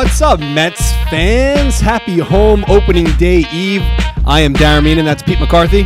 What's up, Mets fans? Happy home opening day eve. I am Darren Meenan, and that's Pete McCarthy.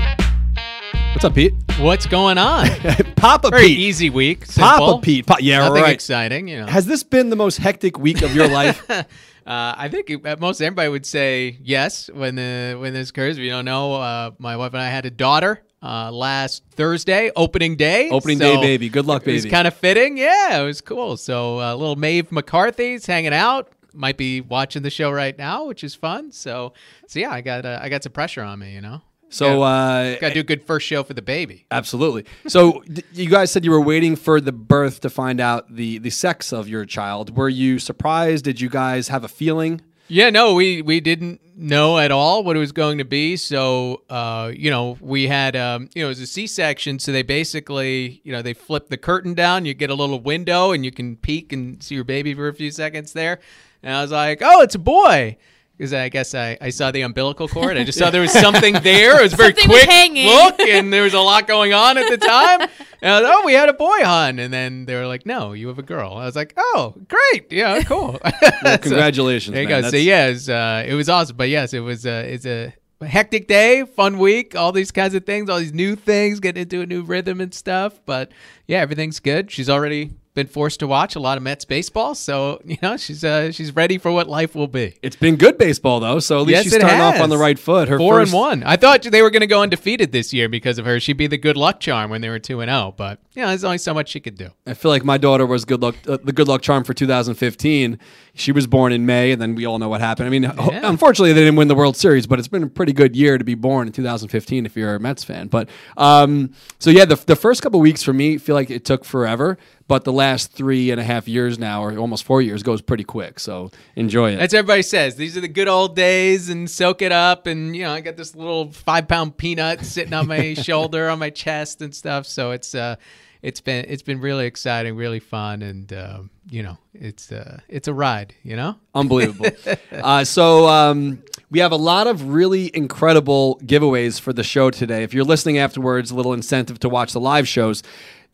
What's up, Pete? What's going on? Papa Very Pete. easy week. Papa simple. Pete. Pa- yeah, Nothing right. exciting, you know. Has this been the most hectic week of your life? uh, I think uh, most everybody would say yes when the when this occurs. If you don't know, uh, my wife and I had a daughter uh, last Thursday, opening day. Opening So day, baby. Good luck, It was baby. kind of fitting. Yeah, it was cool. So uh, little Maeve McCarthy's hanging out. Might be watching the show right now, which is fun. So, so yeah, I got uh, I got some pressure on me. You know, So, uh, got to do a good first show for the baby. absolutely. So, you guys said you were waiting for the birth to find out the the sex of your child. Were you surprised? Did you guys have a feeling? Yeah, no, we we didn't know at all what it was going to be. So, uh, you know, we had, um, you know, it was a C-section. So they basically, you know, they flip the curtain down. You get a little window, and you can peek and see your baby for a few seconds there. And I was like, oh, it's a boy. Because I guess I, I saw the umbilical cord. I just saw there was something there. It was a very Something was quick hanging. look, and there was a lot going on at the time. And I was, oh, we had a boy, hon. And then they were like, no, you have a girl. I was like, oh, great, yeah, cool. Well, congratulations. there you man. go. So That's- yeah, it's, uh, it was awesome. But yes, it was uh, it's a hectic day, fun week, all these kinds of things, all these new things, getting into a new rhythm and stuff. But yeah, everything's good. She's already been forced to watch a lot of Mets baseball, so you know she's uh, she's ready for what life will be. It's been good baseball though, so at least Yes, she's starting off on the right foot. Her Four first, and one. I thought they were going to go undefeated this year because of her. She'd be the good luck charm when they were two and zero. But you know, there's only so much she could do. I feel like my daughter was good luck, uh, the good luck charm for 2015. She was born in May, and then we all know what happened. I mean, Yeah. unfortunately, they didn't win the World Series, but it's been a pretty good year to be born in 2015 if you're a Mets fan. But um, so yeah, the, the first couple weeks for me feel like it took forever, but the last three and a half years now, or almost four years, goes pretty quick. So enjoy it. That's what everybody says. These are the good old days, and soak it up. And you know, I got this little five pound peanut sitting on my shoulder, on my chest, and stuff. So it's uh, it's been it's been really exciting, really fun, and um, you know, it's uh, it's a ride. You know. Unbelievable. uh, so um, we have a lot of really incredible giveaways for the show today. If you're listening afterwards, a little incentive to watch the live shows.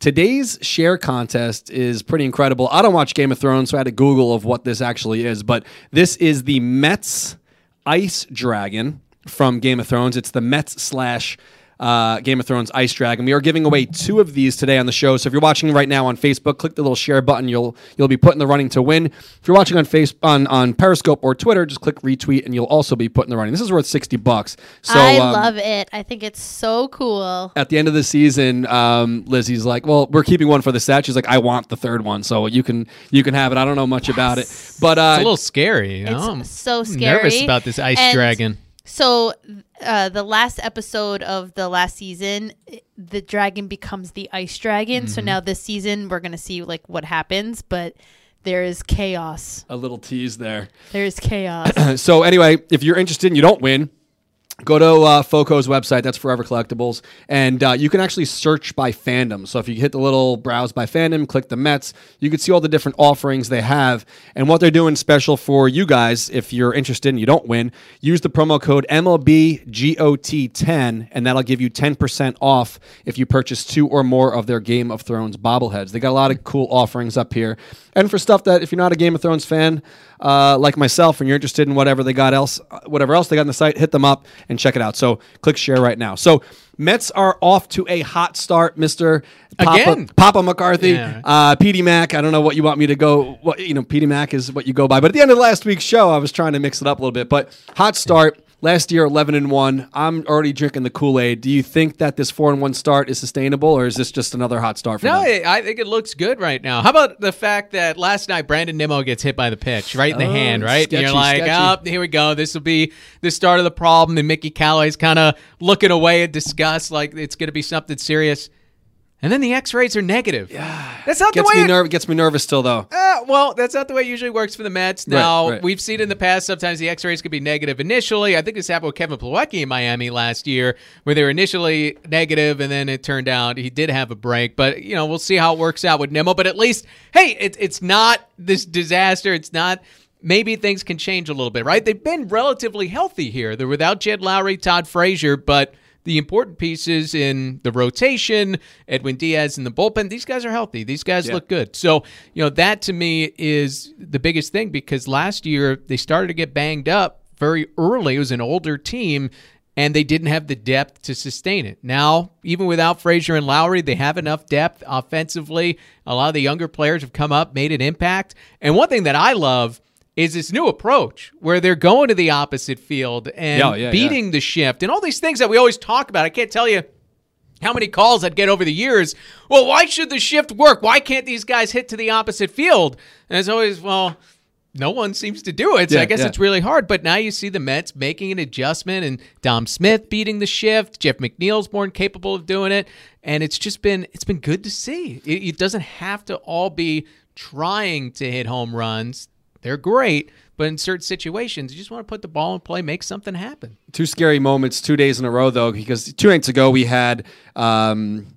Today's share contest is pretty incredible. I don't watch Game of Thrones, so I had to Google of what this actually is. But this is the Mets Ice Dragon from Game of Thrones. It's the Mets slash uh, Game of Thrones Ice Dragon. We are giving away two of these today on the show. So if you're watching right now on Facebook, click the little share button. You'll you'll be put in the running to win. If you're watching on face on, on Periscope or Twitter, just click retweet and you'll also be put in the running. This is worth sixty bucks. So I um, love it. I think it's so cool. at the end of the season, um, Lizzie's like, "Well, we're keeping one for the set." She's like, "I want the third one, so you can you can have it." I don't know much about it, but uh, It's a little scary, you know. It's I'm so scary. nervous about this ice And dragon. So, uh, the last episode of the last season, the dragon becomes the ice dragon. Mm-hmm. So now this season, we're gonna see like what happens, but there is chaos. a little tease there. There is chaos. so anyway, if you're interested and you don't win, go to uh, Foco's website. That's Forever Collectibles, and uh, you can actually search by fandom. So if you hit the little browse by fandom, click the Mets, you can see all the different offerings they have and what they're doing special for you guys. If you're interested and you don't win, use the promo code MLBGOT10, and that'll give you 10% off if you purchase two or more of their Game of Thrones bobbleheads. They got a lot of cool offerings up here, and for stuff that if you're not a Game of Thrones fan uh, like myself and you're interested in whatever they got else, whatever else they got on the site, hit them up and check it out. So click share right now. So Mets are off to a hot start, Mister Papa, Papa McCarthy, Yeah. uh, Petey Mac. I don't know what you want me to go. What you know, Petey Mac is what you go by. But at the end of last week's show, I was trying to mix it up a little bit. But hot start. Last year, eleven and one. I'm already drinking the Kool Aid. Do you think that this four and one start is sustainable, or is this just another hot start for No, them? I I think it looks good right now. How about the fact that last night Brandon Nimmo gets hit by the pitch right in the Oh, hand, right? and you're like, sketchy. oh, here we go. This will be the start of the problem. And Mickey Callaway's kind of looking away in disgust, like it's going to be something serious. And then the X-rays are negative. Yeah, that's not Gets the way. me it-. Gets me nervous still, though. Uh, well, that's not the way it usually works for the Mets. Now, right. we've seen in the past sometimes the x-rays could be negative initially. I think this happened with Kevin Plawecki in Miami last year, where they were initially negative, and then it turned out he did have a break. But, you know, we'll see how it works out with Nimmo. But at least, hey, it, it's not this disaster. It's not maybe things can change a little bit, right? They've been relatively healthy here. They're without Jed Lowrie, Todd Frazier, but the important pieces in the rotation, Edwin Diaz in the bullpen, these guys are healthy. These guys Yeah. look good. So, you know, that to me is the biggest thing because last year they started to get banged up very early. It was an older team and they didn't have the depth to sustain it. Now, even without Frazier and Lowrie, they have enough depth offensively. A lot of the younger players have come up, made an impact. And one thing that I love is this new approach where they're going to the opposite field and Yeah, yeah, beating the shift and all these things that we always talk about. I can't tell you how many calls I'd get over the years. Well, why should the shift work? Why can't these guys hit to the opposite field? And it's always, well, no one seems to do it. So Yeah, I guess yeah. it's really hard. But now you see the Mets making an adjustment and Dom Smith beating the shift. Jeff McNeil's more capable of doing it. And it's just been it's been good to see. It, it doesn't have to all be trying to hit home runs. They're great, but in certain situations, you just want to put the ball in play, make something happen. two scary moments two days in a row though because two nights ago we had um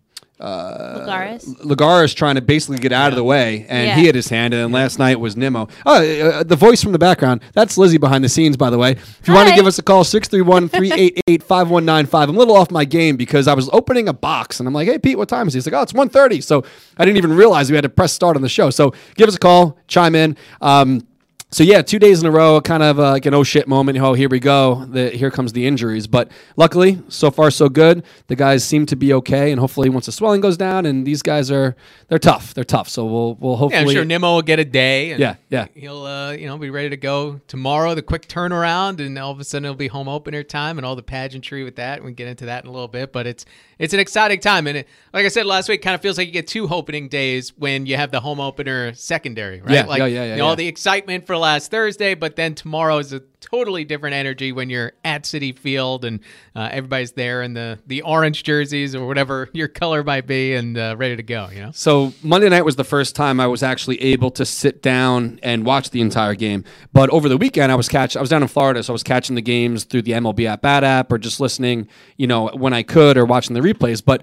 Lugares. Lagares trying to basically get out of the way, and Yeah. he had his hand. And then last night was Nimmo. Oh, uh, the voice from the background. That's Lizzie behind the scenes, by the way. If you want to give us a call, 631 388 5195. I'm a little off my game because I was opening a box, and I'm like, hey, Pete, what time is it? He's like, oh, it's 1.30. So I didn't even realize we had to press start on the show. So give us a call, chime in. Um, so yeah, two days in a row, kind of uh, like an oh shit moment. Oh, here we go. The, here comes the injuries. But luckily, so far so good. The guys seem to be okay, and hopefully, once the swelling goes down, and these guys are they're tough. They're tough. So we'll we'll Yeah, hopefully. I'm sure Nimmo will get a day. Yeah, yeah. He'll, uh, you know, be ready to go tomorrow. The quick turnaround, and all of a sudden it'll be home opener time, and all the pageantry with that. We get into that in a little bit, but it's it's an exciting time, and it, like I said last week, kind of feels like you get two opening days when you have the home opener secondary, right? Yeah, like yeah, yeah, yeah, you know, all the excitement for last Thursday, but then tomorrow is a totally different energy when you're at Citi Field and uh, everybody's there in the the orange jerseys or whatever your color might be, and uh, ready to go. You know. So Monday night was the first time I was actually able to sit down and watch the entire game. But over the weekend, I was catch. I was down in Florida, so I was catching the games through the MLB at Bat app or just listening, you know, when I could or watching the replays. But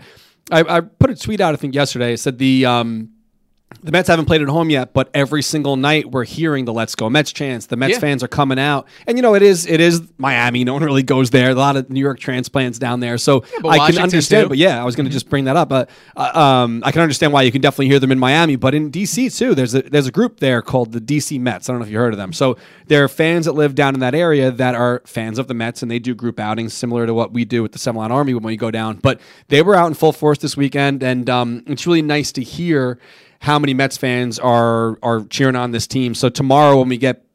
I, I put a tweet out, I think yesterday. I said the um, the Mets haven't played at home yet, but every single night we're hearing the "Let's Go Mets" chants. The Mets Yeah. fans are coming out, and you know it is it is Miami. No one really goes there. A lot of New York transplants down there, so but I can understand. too. But yeah, I was going to just bring that up. But uh, um, I can understand why you can definitely hear them in Miami, but in DC too. There's a there's a group there called the DC Mets. I don't know if you heard of them. So there are fans that live down in that area that are fans of the Mets, and they do group outings similar to what we do with the Seven Line Army when we go down. But they were out in full force this weekend, and um, it's really nice to hear how many Mets fans are are cheering on this team. So tomorrow when we get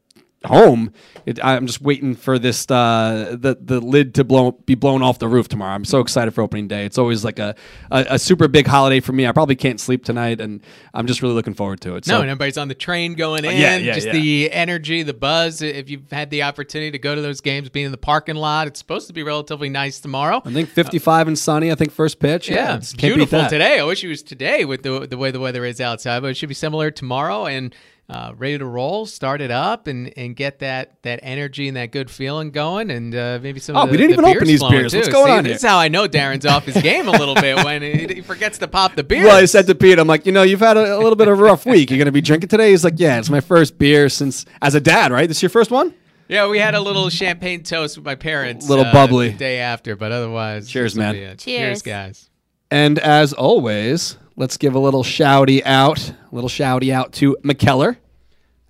home, it, I'm just waiting for this uh, the the lid to blow be blown off the roof tomorrow. I'm so excited for opening day. It's always like a, a, a super big holiday for me. I probably can't sleep tonight, and I'm just really looking forward to it. No, So and everybody's on the train going in. yeah, yeah, just yeah. the energy, the buzz. If you've had the opportunity to go to those games, being in the parking lot, it's supposed to be relatively nice tomorrow. I think 55 and sunny. I think first pitch. Yeah, Yeah, it's- it's can't beat beautiful today. I wish it was today with the the way the weather is outside, but it should be similar tomorrow and uh, ready to roll. Start it up and, and get that that energy and that good feeling going, and uh, maybe some. Oh, of the, we didn't the even open these beers. Too. What's going See, on This here? is how I know Darren's off his game a little bit when he, he forgets to pop the beer. Well, I said to Pete, I'm like, you know, you've had a, a little bit of a rough week. You're going to be drinking today? He's like, yeah, it's my first beer since as a dad, right? This is your first one? Yeah, we had a little champagne toast with my parents. A Little uh, bubbly. the day after, but otherwise, Cheers, man. Cheers. Cheers, guys. And as always, let's give a little shouty out, a little shouty out to Mikkeller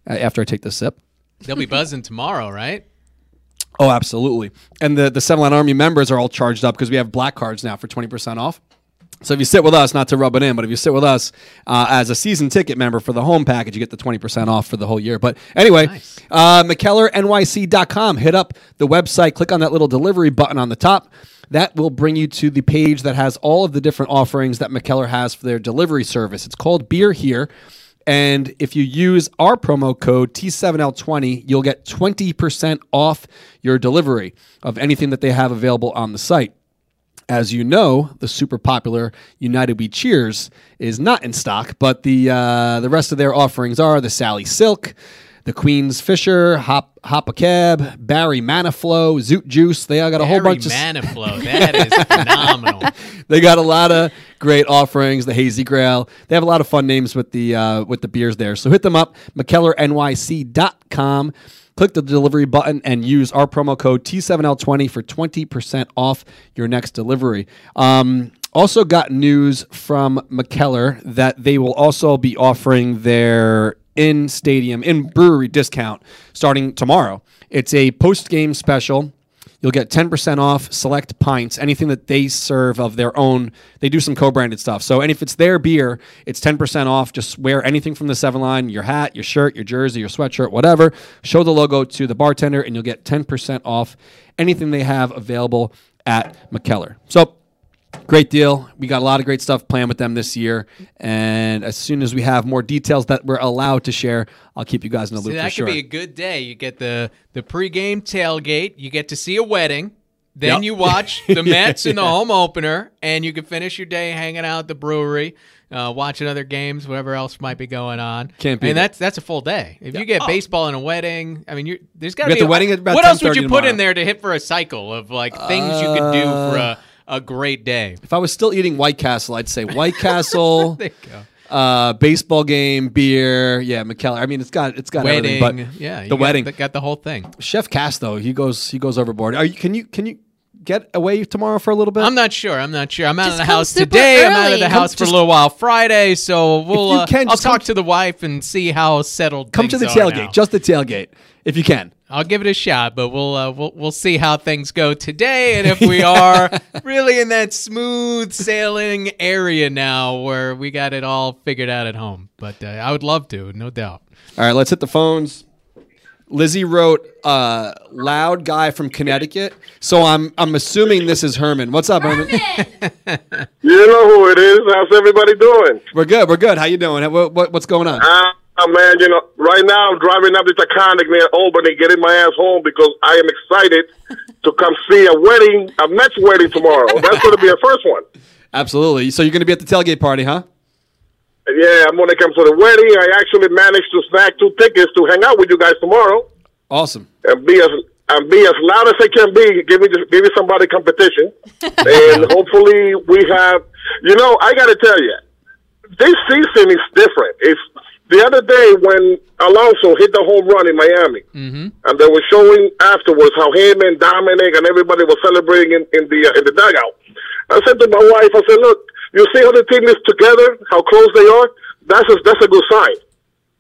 uh, after I take this sip. They'll be buzzing tomorrow, right? Oh, absolutely. And the the Seven Line Army members are all charged up because we have black cards now for 20% off. So if you sit with us, not to rub it in, but if you sit with us uh, as a season ticket member for the home package, you get the 20% off for the whole year. But anyway, Nice. uh, MikkellerNYC.com. Hit up the website, click on that little delivery button on the top. That will bring you to the page that has all of the different offerings that Mikkeller has for their delivery service. It's called Beer Here. And if you use our promo code T7L20, you'll get 20% off your delivery of anything that they have available on the site. As you know, the super popular United We Cheers is not in stock, but the uh, the rest of their offerings are the Sally Silk, the Queen's Fisher, Hop Hop a Cab, Barry Manaflow, Zoot Juice. They all got a whole Barry bunch of Maniflow. That is phenomenal. they got a lot of great offerings. The Hazy Grail. They have a lot of fun names with the uh, with the beers there. So hit them up, MikkellerNYC.com. Click the delivery button and use our promo code T7L20 for 20% off your next delivery. Um, also got news from Mikkeller that they will also be offering their in stadium, in brewery discount starting tomorrow. It's a post game special. You'll get 10% off select pints, anything that they serve of their own. They do some co branded stuff. So, and if it's their beer, it's 10% off. Just wear anything from the seven line your hat, your shirt, your jersey, your sweatshirt, whatever. Show the logo to the bartender, and you'll get 10% off anything they have available at Mikkeller. So, Great deal. We got a lot of great stuff planned with them this year, and as soon as we have more details that we're allowed to share, I'll keep you guys in the loop for that sure. could be a good day. You get the the pregame tailgate. You get to see a wedding. Then Yep. you watch the Mets in the home opener, and you can finish your day hanging out at the brewery, uh, watching other games, whatever else might be going on. Can't beat And that's that's a full day. If you get baseball and a wedding, I mean, there's got to be got a- wedding What else would 10:30 you put in there to hit for a cycle of like things you could do for a, a great day? if I was still eating White Castle, I'd say White Castle, There you go. uh, baseball game, beer. Yeah, Mikkeller. I mean, it's got it's got Wedding, everything. But yeah, the got- wedding. got the whole thing. Chef Cass though, he goes he goes overboard. Are you? Can you can you get away tomorrow for a little bit? I'm not sure. I'm not sure. I'm out Just of the house super today. I'm out of early. the Come house for just- a little while Friday, so we'll. uh, can, I'll talk to- to the wife and see how settled. Come to the are tailgate, now. just the tailgate, if you can. I'll give it a shot, but we'll uh, we'll we'll see how things go today, and if we are really in that smooth sailing area now where we got it all figured out at home. But uh, I would love to, no doubt. All right, let's hit the phones. Lizzie wrote uh, "loud guy from Connecticut," so I'm I'm assuming this is Herman. What's up, Herman? You know who it is. How's everybody doing? We're good. We're good. How you doing? What, what, what's going on? Uh, man, you know, right now I'm driving up to Taconic near Albany, getting my ass home because I am excited to come see a wedding, a Mets wedding tomorrow. That's going to be a first one. Absolutely. So you're going to be at the tailgate party, huh? Yeah, I'm going to come to the wedding. I actually managed to snag two tickets to hang out with you guys tomorrow Awesome. and be as and be as loud as I can be. Give me give me somebody competition, and hopefully we have. You know, I got to tell you, this season is different. It's the other day when Alonso hit the home run in Miami, mm-hmm. and they were showing afterwards how him and Dominic and everybody was celebrating in, in the uh, in the dugout. I said to my wife, I said, "Look, you see how the team is together, how close they are. That's a, that's a good sign."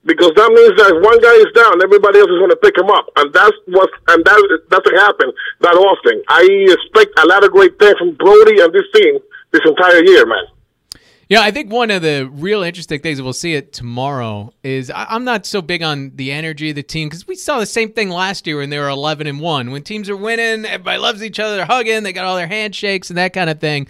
because that means that if one guy is down, everybody else is going to pick him up, and that's what and that doesn't happen that often. I expect a lot of great things from Brodie and this team this entire year, man. Yeah, I think one of the real interesting things we'll see it tomorrow is I'm not so big on the energy of the team because we saw the same thing last year when they were 11 and one. When teams are winning, everybody loves each other, they're hugging, they got all their handshakes and that kind of thing.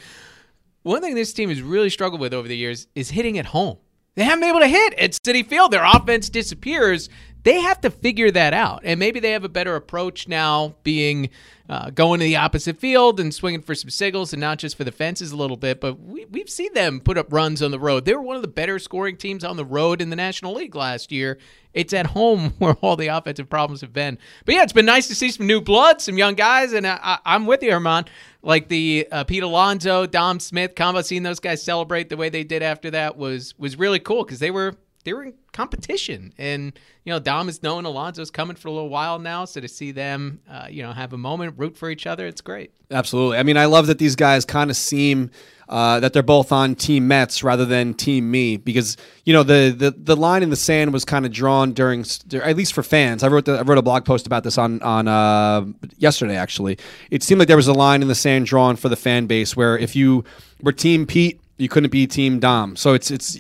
One thing this team has really struggled with over the years is hitting at home. They haven't been able to hit at Citi Field. Their offense disappears. They have to figure that out, and maybe they have a better approach now, being uh, going to the opposite field and swinging for some singles and not just for the fences a little bit. But we, we've seen them put up runs on the road. They were one of the better scoring teams on the road in the National League last year. It's at home where all the offensive problems have been. But yeah, it's been nice to see some new blood, some young guys, and I, I, I'm with you, Herman. Like the uh, Pete Alonso, Dom Smith combo, seeing those guys celebrate the way they did after that was was really cool because they were they were in competition, and you know Dom has known Alonso's coming for a little while now, so to see them, uh, you know, have a moment, root for each other, it's great. Absolutely. I mean, I love that these guys kind of seem uh, that they're both on Team Mets rather than Team Me because you know the the, the line in the sand was kind of drawn during, at least for fans. I wrote the, I wrote a blog post about this on on uh, yesterday. Actually, it seemed like there was a line in the sand drawn for the fan base where if you were Team Pete. You couldn't be Team Dom, so it's it's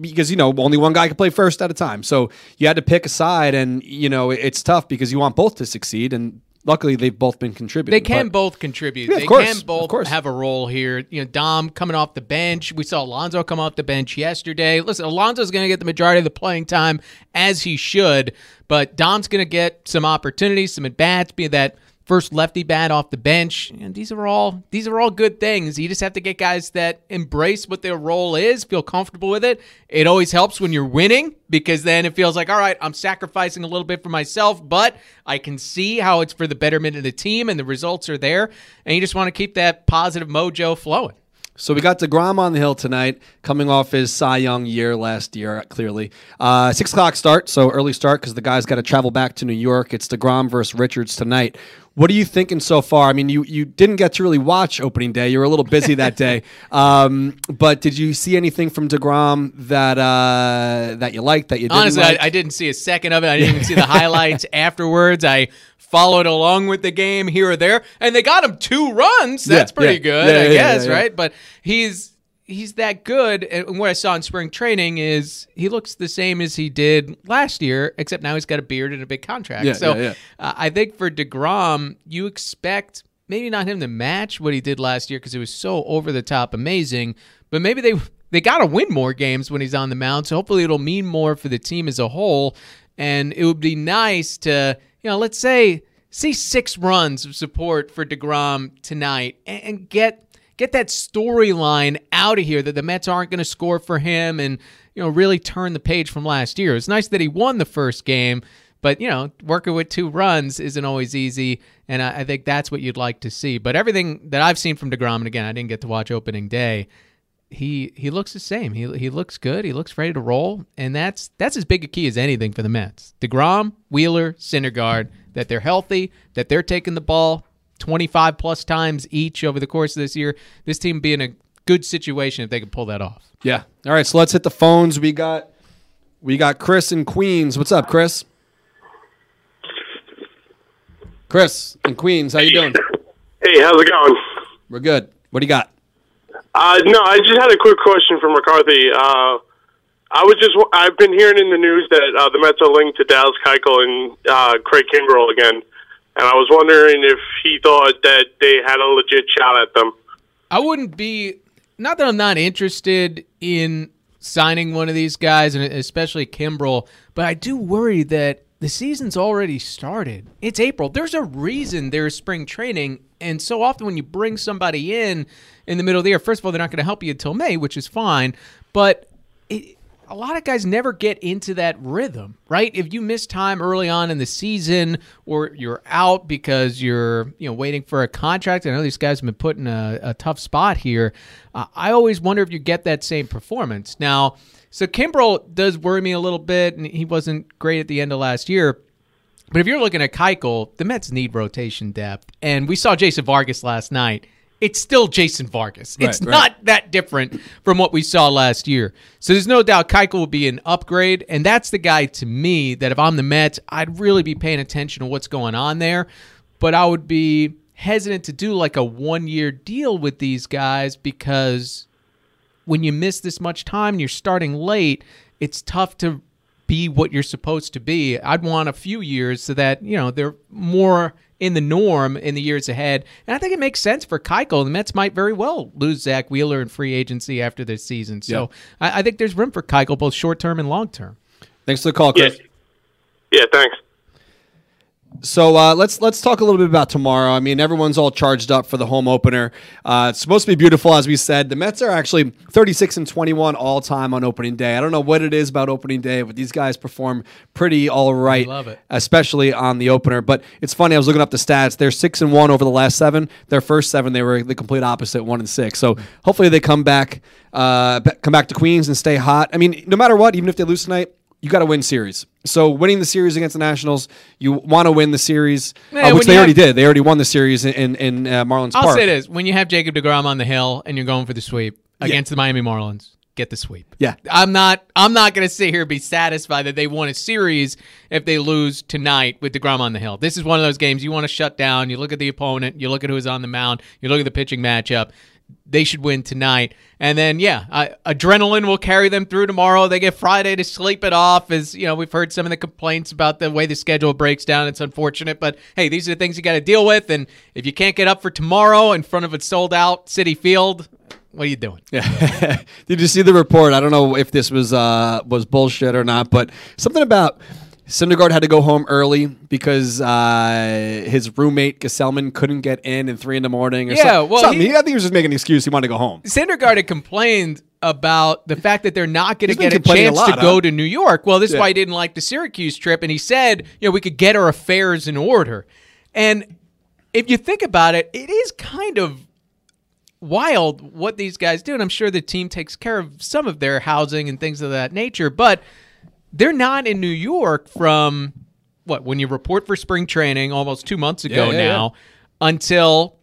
because you know only one guy can play first at a time. So you had to pick a side, and you know it's tough because you want both to succeed. And luckily, they've both been contributing. They can but- both contribute. Yeah, of they course, can of both course. have a role here. You know, Dom coming off the bench. We saw Alonso come off the bench yesterday. Listen, Alonso's going to get the majority of the playing time as he should, but Dom's going to get some opportunities, some at bats, be that first lefty bat off the bench. And these are all these are all good things. You just have to get guys that embrace what their role is, feel comfortable with it. It always helps when you're winning because then it feels like, all right, I'm sacrificing a little bit for myself, but I can see how it's for the betterment of the team and the results are there. And you just want to keep that positive mojo flowing. So we got Degrom on the hill tonight, coming off his Cy Young year last year. Clearly, uh, six o'clock start, so early start because the guy's got to travel back to New York. It's Degrom versus Richards tonight. What are you thinking so far? I mean, you you didn't get to really watch opening day. You were a little busy that day, um, but did you see anything from Degrom that uh, that you liked that you didn't Honestly, like? I, I didn't see a second of it. I didn't even see the highlights afterwards. I followed along with the game here or there, and they got him two runs. That's Yeah, pretty yeah. good, Yeah, I guess, right? But he's he's that good. And what I saw in spring training is he looks the same as he did last year, except now he's got a beard and a big contract. Yeah, so yeah, yeah. Uh, I think for Degrom, you expect maybe not him to match what he did last year because it was so over the top amazing, but maybe they they got to win more games when he's on the mound. So hopefully it'll mean more for the team as a whole, and it would be nice to you know let's say see six runs of support for Degrom tonight and, and get. Get that storyline out of here that the Mets aren't going to score for him and you know really turn the page from last year. It's nice that he won the first game, but you know, working with two runs isn't always easy, and I, I think that's what you'd like to see. But everything that I've seen from Degrom, and again, I didn't get to watch opening day. He he looks the same. He he looks good. He looks ready to roll, and that's that's as big a key as anything for the Mets. Degrom, Wheeler, Syndergaard, that they're healthy, that they're taking the ball 25 plus times each over the course of this year. This team would be in a good situation if they could pull that off. yeah. All right. So let's hit the phones. We got we got Chris in Queens. What's up, Chris? Chris in Queens. How you doing? Hey, how's it going? We're good. What do you got? Uh, no, I just had a quick question for McCarthy. Uh, I was just I've been hearing in the news that uh, the Mets are linked to Dallas Keuchel and uh, Craig Kimbrel again, and I was wondering if he thought that they had a legit shot at them. I wouldn't be not that I'm not interested in signing one of these guys, and especially Kimbrel, but I do worry that the season's already started. It's April. There's a reason there's spring training, and so often when you bring somebody in in the middle of the year, first of all, they're not going to help you until May, which is fine, but it, a lot of guys never get into that rhythm, right? If you miss time early on in the season or you're out because you're, you know, waiting for a contract, I know these guys have been put in a, a tough spot here. Uh, I always wonder if you get that same performance. Now, so Kimbrel does worry me a little bit, and he wasn't great at the end of last year. But if you're looking at Keuchel, the Mets need rotation depth, and we saw Jason Vargas last night. It's still Jason Vargas. It's Right, right. not that different from what we saw last year. So there's no doubt Keuchel will be an upgrade, and that's the guy to me that if I'm the Mets, I'd really be paying attention to what's going on there. But I would be hesitant to do like a one year deal with these guys because when you miss this much time and you're starting late, it's tough to be what you're supposed to be. I'd want a few years so that, you know, they're more in the norm in the years ahead. And I think it makes sense for Keuchel. The Mets might very well lose Zack Wheeler in free agency after this season. So I, I think there's room for Keuchel both short term and long term. Thanks for the call, Chris. Yeah, thanks. So uh, let's let's talk a little bit about tomorrow. I mean, everyone's all charged up for the home opener. Uh, it's supposed to be beautiful, as we said. The Mets are actually 36 and 21 all time on opening day. I don't know what it is about opening day, but these guys perform pretty all right. love it. especially on the opener. But it's funny. I was looking up the stats. They're six and one over the last seven. Their first seven, they were the complete opposite, one and six. So hopefully they come back, uh, come back to Queens and stay hot. I mean, no matter what, even if they lose tonight. You got to win series. So winning the series against the Nationals, you want to win the series, Yeah, uh, which they already have- did. They already won the series in in, in uh, Marlins I'll Park. say this: when you have Jacob Degrom on the hill and you're going for the sweep against the Miami Marlins, get the sweep. Yeah. I'm not. I'm not going to sit here and be satisfied that they won a series if they lose tonight with Degrom on the hill. This is one of those games you want to shut down. You look at the opponent. You look at who's on the mound. You look at the pitching matchup. They should win tonight, and then yeah, adrenaline will carry them through tomorrow. They get Friday to sleep it off. As you know, we've heard some of the complaints about the way the schedule breaks down. It's unfortunate, but hey, these are the things you got to deal with. And if you can't get up for tomorrow in front of a sold out Citi Field, what are you doing? Yeah. Did you see the report? I don't know if this was uh, was bullshit or not, but something about Syndergaard had to go home early because uh, his roommate Gesellman couldn't get in at three in the morning. Or Yeah, some- well, something. he- I think he was just making an excuse. He wanted to go home. Syndergaard had complained about the fact that they're not going to get a complaining a chance lot, to go to New York. Well, this is why he didn't like the Syracuse trip, and he said, you know, we could get our affairs in order. And if you think about it, it is kind of wild what these guys do, and I'm sure the team takes care of some of their housing and things of that nature, but they're not in New York from what when you report for spring training almost two months ago Yeah, yeah, now until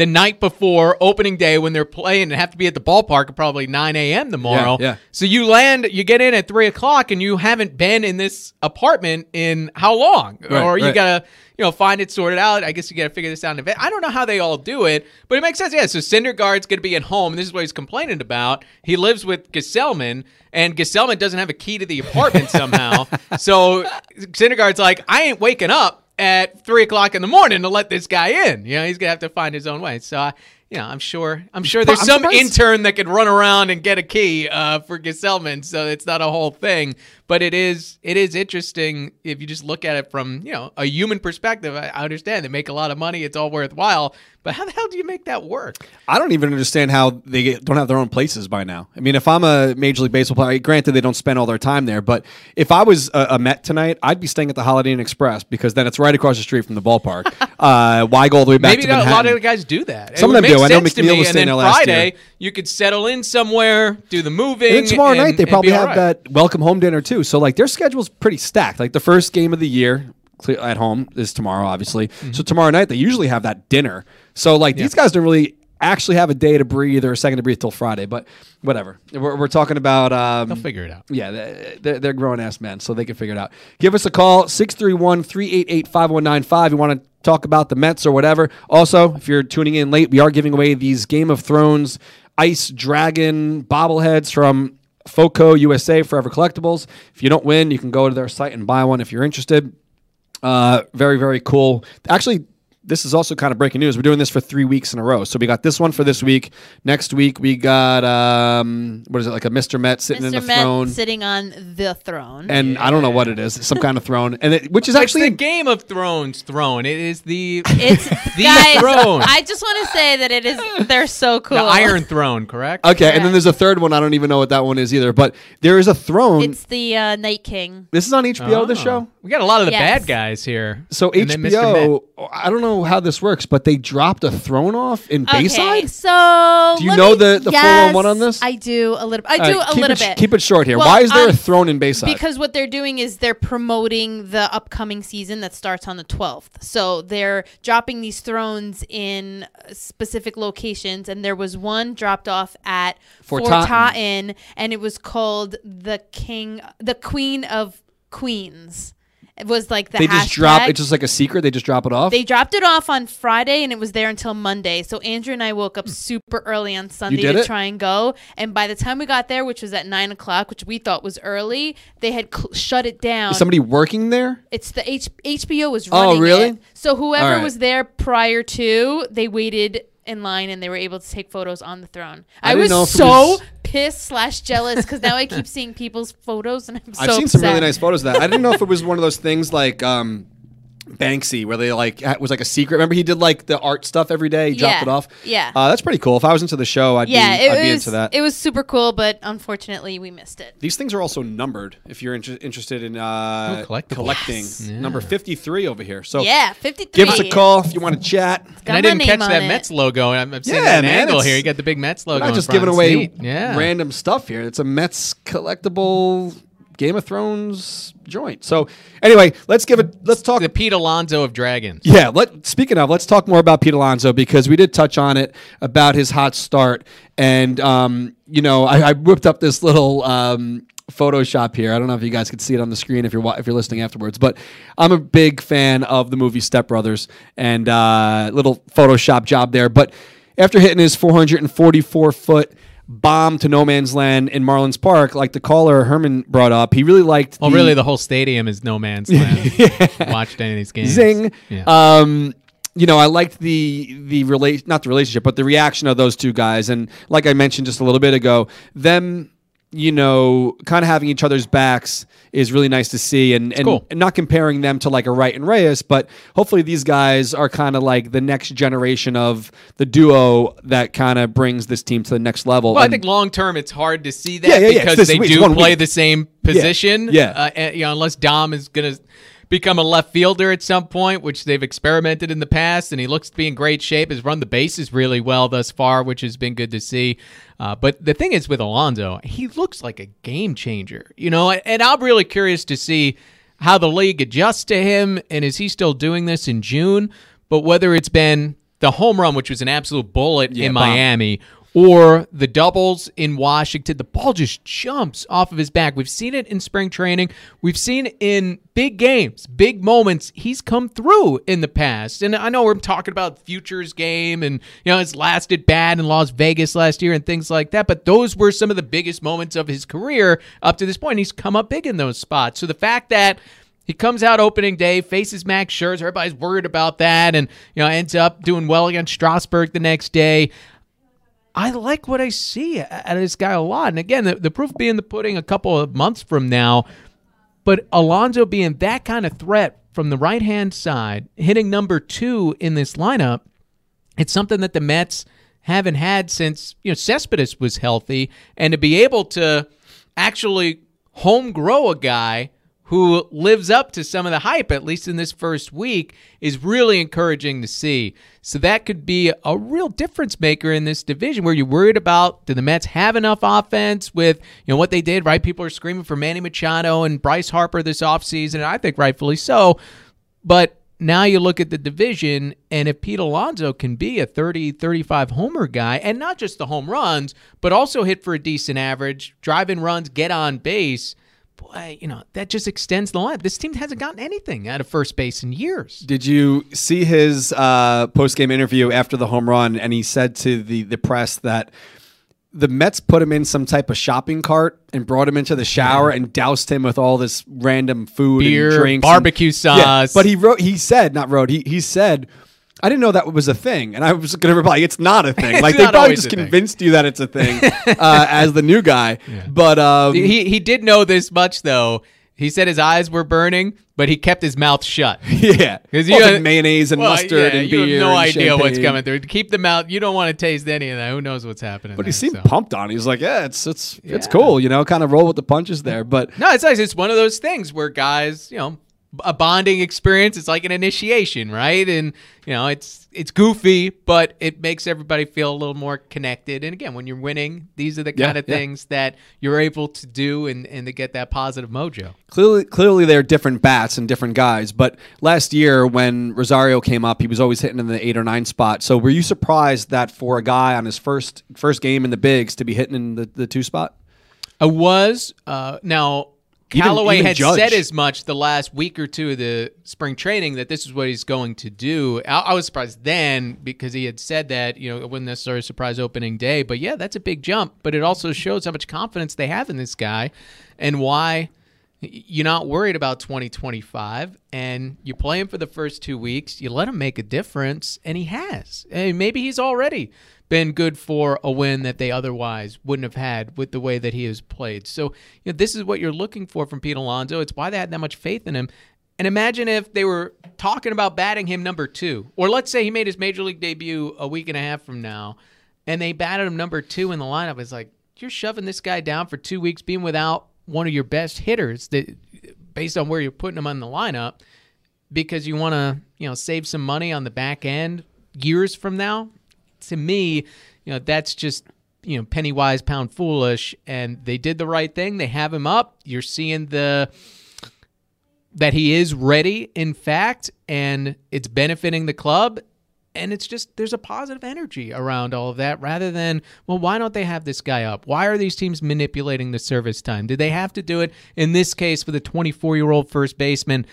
the night before opening day when they're playing and have to be at the ballpark at probably 9 a.m. tomorrow. Yeah, yeah. So you land, you get in at 3 o'clock and you haven't been in this apartment in how long? Right, or you right. got to, you know, find it sorted out. I guess you got to figure this out in advance. I don't know how they all do it, but it makes sense. Yeah, so Syndergaard's going to be at home. This is what he's complaining about. He lives with Gesellman, and Gesellman doesn't have a key to the apartment somehow. so Syndergaard's like, I ain't waking up at three o'clock in the morning to let this guy in. You know, he's gonna have to find his own way. So, uh, you know, I'm sure, I'm sure there's I'm some surprised- intern that could run around and get a key uh, for Gesellman. So it's not a whole thing, but it is, it is interesting if you just look at it from you know a human perspective. I, I understand they make a lot of money; it's all worthwhile. But how the hell do you make that work? I don't even understand how they get, don't have their own places by now. I mean, if I'm a Major League Baseball player, granted they don't spend all their time there, but if I was a, a Met tonight, I'd be staying at the Holiday Inn Express because then it's right across the street from the ballpark. uh, why go all the way back Maybe to not, a lot of the guys do that. Some it of them do. I know McNeil was staying there last Friday, year. you could settle in somewhere, do the moving. And then tomorrow and- night they probably have right. that welcome home dinner too. So like their schedule's pretty stacked. Like the first game of the year at home is tomorrow, obviously. Mm-hmm. So tomorrow night they usually have that dinner. So like these guys don't really actually have a day to breathe or a second to breathe till Friday. But whatever. We're, we're talking about. Um, They'll figure it out. yeah, they- they're, they're grown ass men, so they can figure it out. Give us a call, 631 388 5195. You want to talk about the Mets or whatever. Also, if you're tuning in late, we are giving away these Game of Thrones Ice Dragon bobbleheads from FOCO USA, Forever Collectibles. If you don't win, you can go to their site and buy one if you're interested. Uh, very, very cool. Actually, this is also kind of breaking news. We're doing this for three weeks in a row. So we got this one for this week. Next week we got um, what is it like a Mr. Met sitting in the Met throne, sitting on the throne. and I don't know what it is, some kind of throne, and it, which is It's actually the Game of Thrones throne. It is the it's the guys. throne. I just want to say that it is. They're so cool. the Iron Throne, correct? okay. And then there's a third one. I don't even know what that one is either. But there is a throne. It's the uh, Night King. this is on HBO. This Oh. show. We got a lot of the Yes. bad guys here. So And then Mr. Met. HBO, I don't know how this works, but they dropped a throne off in Okay, Bayside. so Do you know me- the- the yes, 411 on this? I do a little. I do right, a little it, bit. Keep it short here. Well, Why is there a um, throne in Bayside? Because what they're doing is they're promoting the upcoming season that starts on the 12th. So they're dropping these thrones in specific locations. And there was one dropped off at Fort Fort, Totten. Totten, and it was called the King, the Queen of Queens. It was like the they just drop. hashtag. It's just like a secret. They just drop it off. They dropped it off on Friday and it was there until Monday. So Andrew and I woke up super early on Sunday to it? try and go. And by the time we got there, which was at nine o'clock, which we thought was early, they had cl- shut it down. is somebody working there? it's the H- HBO was running Oh, running really? it. So whoever right. was there prior to, they waited in line and they were able to take photos on the throne. I I, was know if it so was- pissed slash jealous because now I keep seeing people's photos and I'm so I've seen some really nice photos of that. I didn't know if it was one of those things like um, Banksy, where they like was like a secret. Remember, he did like the art stuff every day. He dropped it off. yeah. uh, that's pretty cool. If I was into the show, I'd Yeah, be, it I'd be into that. It was super cool, but unfortunately, we missed it. These things are also numbered. If you're inter- interested in uh, Ooh, collecting, Yes. number fifty-three over here. So Yeah, 53. give us a call if you want to chat. Got And I didn't catch that it. Mets logo. I'm, I'm seeing Yeah, that man, angle here. You got the big Mets logo. I'm not in just front. giving away yeah. random stuff here. It's a Mets collectible Game of Thrones joint. So anyway, let's give it. Let's talk the Pete Alonso of dragons. Yeah, let speaking of, let's talk more about Pete Alonso because we did touch on it about his hot start, and um, you know, I, I whipped up this little um, Photoshop here. I don't know if you guys could see it on the screen if you're if you're listening afterwards, but I'm a big fan of the movie Step Brothers and uh, little Photoshop job there. But after hitting his 444 foot bomb to no man's land in Marlins Park, like the caller Herman brought up, he really liked. Well, the, really, the whole stadium is no man's land. Watched any of these games. Zing. Yeah. Um, you know, I liked the the relate not the relationship, but the reaction of those two guys, and like I mentioned just a little bit ago, them, you know, kind of having each other's backs is really nice to see, and and, cool. and not comparing them to like a Wright and Reyes, but hopefully these guys are kind of like the next generation of the duo that kind of brings this team to the next level. Well, I think long term it's hard to see that Yeah, yeah, yeah. Because this they. Do play week. the same position. Yeah. Uh, and, you know, unless Dom is going to become a left fielder at some point, which they've experimented in the past, and he looks to be in great shape. Has run the bases really well thus far, which has been good to see. Uh, but the thing is with Alonso, he looks like a game changer, you know, and I'm really curious to see how the league adjusts to him, and is he still doing this in June? But whether it's been the home run, which was an absolute bullet Yeah, in bomb. Or the doubles in Washington, the ball just jumps off of his back. We've seen it in spring training. We've seen in big games, big moments. He's come through in the past. And I know we're talking about futures game and you know it's lasted bad in Las Vegas last year and things like that, but those were some of the biggest moments of his career up to this point. He's come up big in those spots. So the fact that he comes out opening day, faces Max Scherzer. Everybody's worried about that, and you know ends up doing well against Strasburg the next day. I like what I see out of this guy a lot. And again, the, the proof being the pudding a couple of months from now. But Alonso being that kind of threat from the right hand side, hitting number two in this lineup, it's something that the Mets haven't had since you know Cespedes was healthy, and to be able to actually home grow a guy who lives up to some of the hype, at least in this first week, is really encouraging to see. So that could be a real difference maker in this division where you're worried about do the Mets have enough offense with you know what they did, right? People are screaming for Manny Machado and Bryce Harper this offseason, and I think rightfully so. But now you look at the division, and if Pete Alonso can be a 30, 35 homer guy, and not just the home runs, but also hit for a decent average, drive in runs, get on base, boy, you know, that just extends the line. This team hasn't gotten anything out of first base in years. Did you see his uh, post game interview after the home run? And he said to the the press that the Mets put him in some type of shopping cart and brought him into the shower and doused him with all this random food Beer, and drinks, barbecue and- Yeah, sauce. but he wrote, he said, not wrote, he he said. I didn't know that was a thing, and I was going to reply, "It's not a thing." Like they probably just a thing. convinced you that it's a thing uh, as the new guy. But um, He he did know this much though. He said his eyes were burning, but he kept his mouth shut. Yeah, because you- like mayonnaise and Well, mustard yeah, and you beer. have no and idea what's coming through. Keep the mouth. You don't want to taste any of that. Who knows what's happening? But he seemed so. pumped on. it. He was like, "Yeah, it's it's it's cool, you know, kind of roll with the punches there." But No, it's nice. It's one of those things where guys, you know, a bonding experience. It's like an initiation, right? And you know, it's it's goofy, but it makes everybody feel a little more connected. And again, when you're winning, these are the Yeah, kind of yeah. things that you're able to do and and to get that positive mojo. clearly, clearly, they're different bats and different guys. But last year, when Rosario came up, he was always hitting in the eight or nine spot. So, were you surprised that for a guy on his first first game in the bigs to be hitting in the, the two spot? I was uh, now. Even- Callaway even had Judge. said as much the last week or two of the spring training that this is what he's going to do. I, I was surprised then because he had said that. You know, it wasn't necessarily a surprise opening day, but yeah, that's a big jump. But it also shows how much confidence they have in this guy and why you're not worried about 2025 and you play him for the first two weeks. You let him make a difference, and he has. And maybe he's already been good for a win that they otherwise wouldn't have had with the way that he has played. So, you know, this is what you're looking for from Pete Alonso. It's why they had that much faith in him. And imagine if they were talking about batting him number two, or let's say he made his major league debut a week and a half from now, and they batted him number two in the lineup. It's like you're shoving this guy down for two weeks, being without one of your best hitters that, based on where you're putting them on the lineup, because you want to, you know, save some money on the back end years from now. To me, you know, that's just you know penny wise pound foolish and they did the right thing they have him up you're seeing the that he is ready in fact and it's benefiting the club and it's just there's a positive energy around all of that rather than well why don't they have this guy up? Why are these teams manipulating the service time? Do they have to do it in this case for the 24 year old first baseman?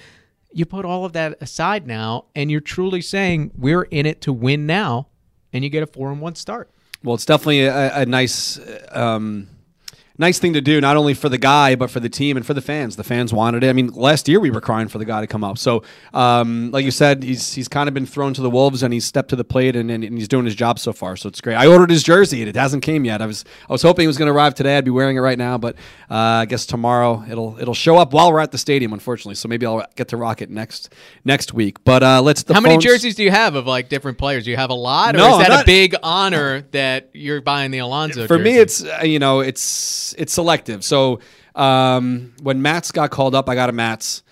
You put all of that aside now and you're truly saying we're in it to win now and you get a four and one start. Well, it's definitely a, a nice, um, nice thing to do, not only for the guy but for the team and for the fans. The fans wanted it. I mean, last year we were crying for the guy to come up. So, um, like you said, he's he's kind of been thrown to the wolves and he's stepped to the plate and, and, and he's doing his job so far. So it's great. I ordered his jersey and it hasn't came yet. I was I was hoping it was going to arrive today. I'd be wearing it right now, but uh, I guess tomorrow it'll it'll show up while we're at the stadium. Unfortunately, so maybe I'll get to rock it next next week. But uh, let's. How many jerseys do you have of like different players? Do you have a lot, or No, is that not- a big honor that you're buying the Alonso? For me, it's uh, you know it's it's selective. So um, when Matz got called up, I got a Matz.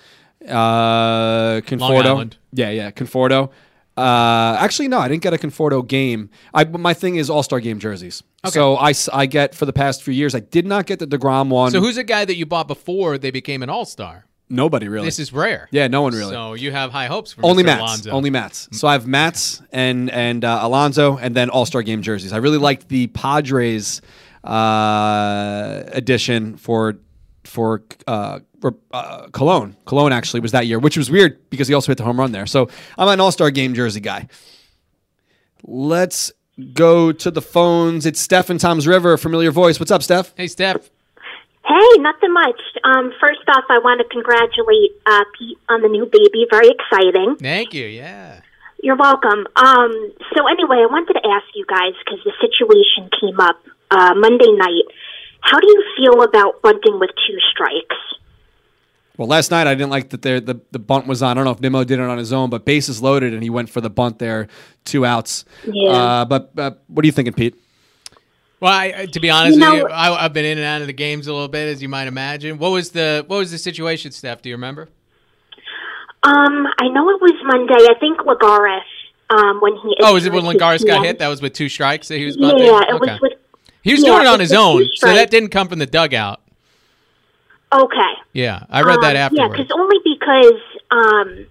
Uh, Conforto. Yeah, yeah, Conforto. Uh, actually, no, I didn't get a Conforto game. I my thing is All Star Game jerseys. Okay. So I, I get for the past few years. I did not get the Degrom one. So who's a guy that you bought before they became an All Star? Nobody really. This is rare. yeah, no one really. So you have high hopes for Only Mr. Matz. Alonso. Only Matz. So I have Matz and and uh, Alonso, and then All Star Game jerseys. I really liked the Padres uh, edition for for uh, uh, Colon. Colon actually was that year, which was weird because he also hit the home run there. So I'm an All Star Game jersey guy. Let's go to the phones. It's Steph and Toms River. Familiar voice. What's up, Steph? Hey, Steph. Hey, nothing much. Um, first off, I want to congratulate uh, Pete on the new baby. Very exciting. Thank you. Yeah. You're welcome. Um, so anyway, I wanted to ask you guys because the situation came up uh, Monday night. How do you feel about bunting with two strikes? Well, last night I didn't like that there the, the bunt was on. I don't know if Nimmo did it on his own, but bases loaded and he went for the bunt there, two outs. Yeah. Uh, but uh, what are you thinking, Pete? Well, I, I- to be honest You with you, I, I've been in and out of the games a little bit, as you might imagine. What was the what was the situation, Steph? Do you remember? Um, I know it was Monday. I think Lagares um, when he Oh, was it when issued Lagares got hit? That was with two strikes that he was bunting. Yeah, it okay. was with. He was yeah, doing it on his own, so that didn't come from the dugout. Okay. Yeah, I read that Um, Yeah, because only because um,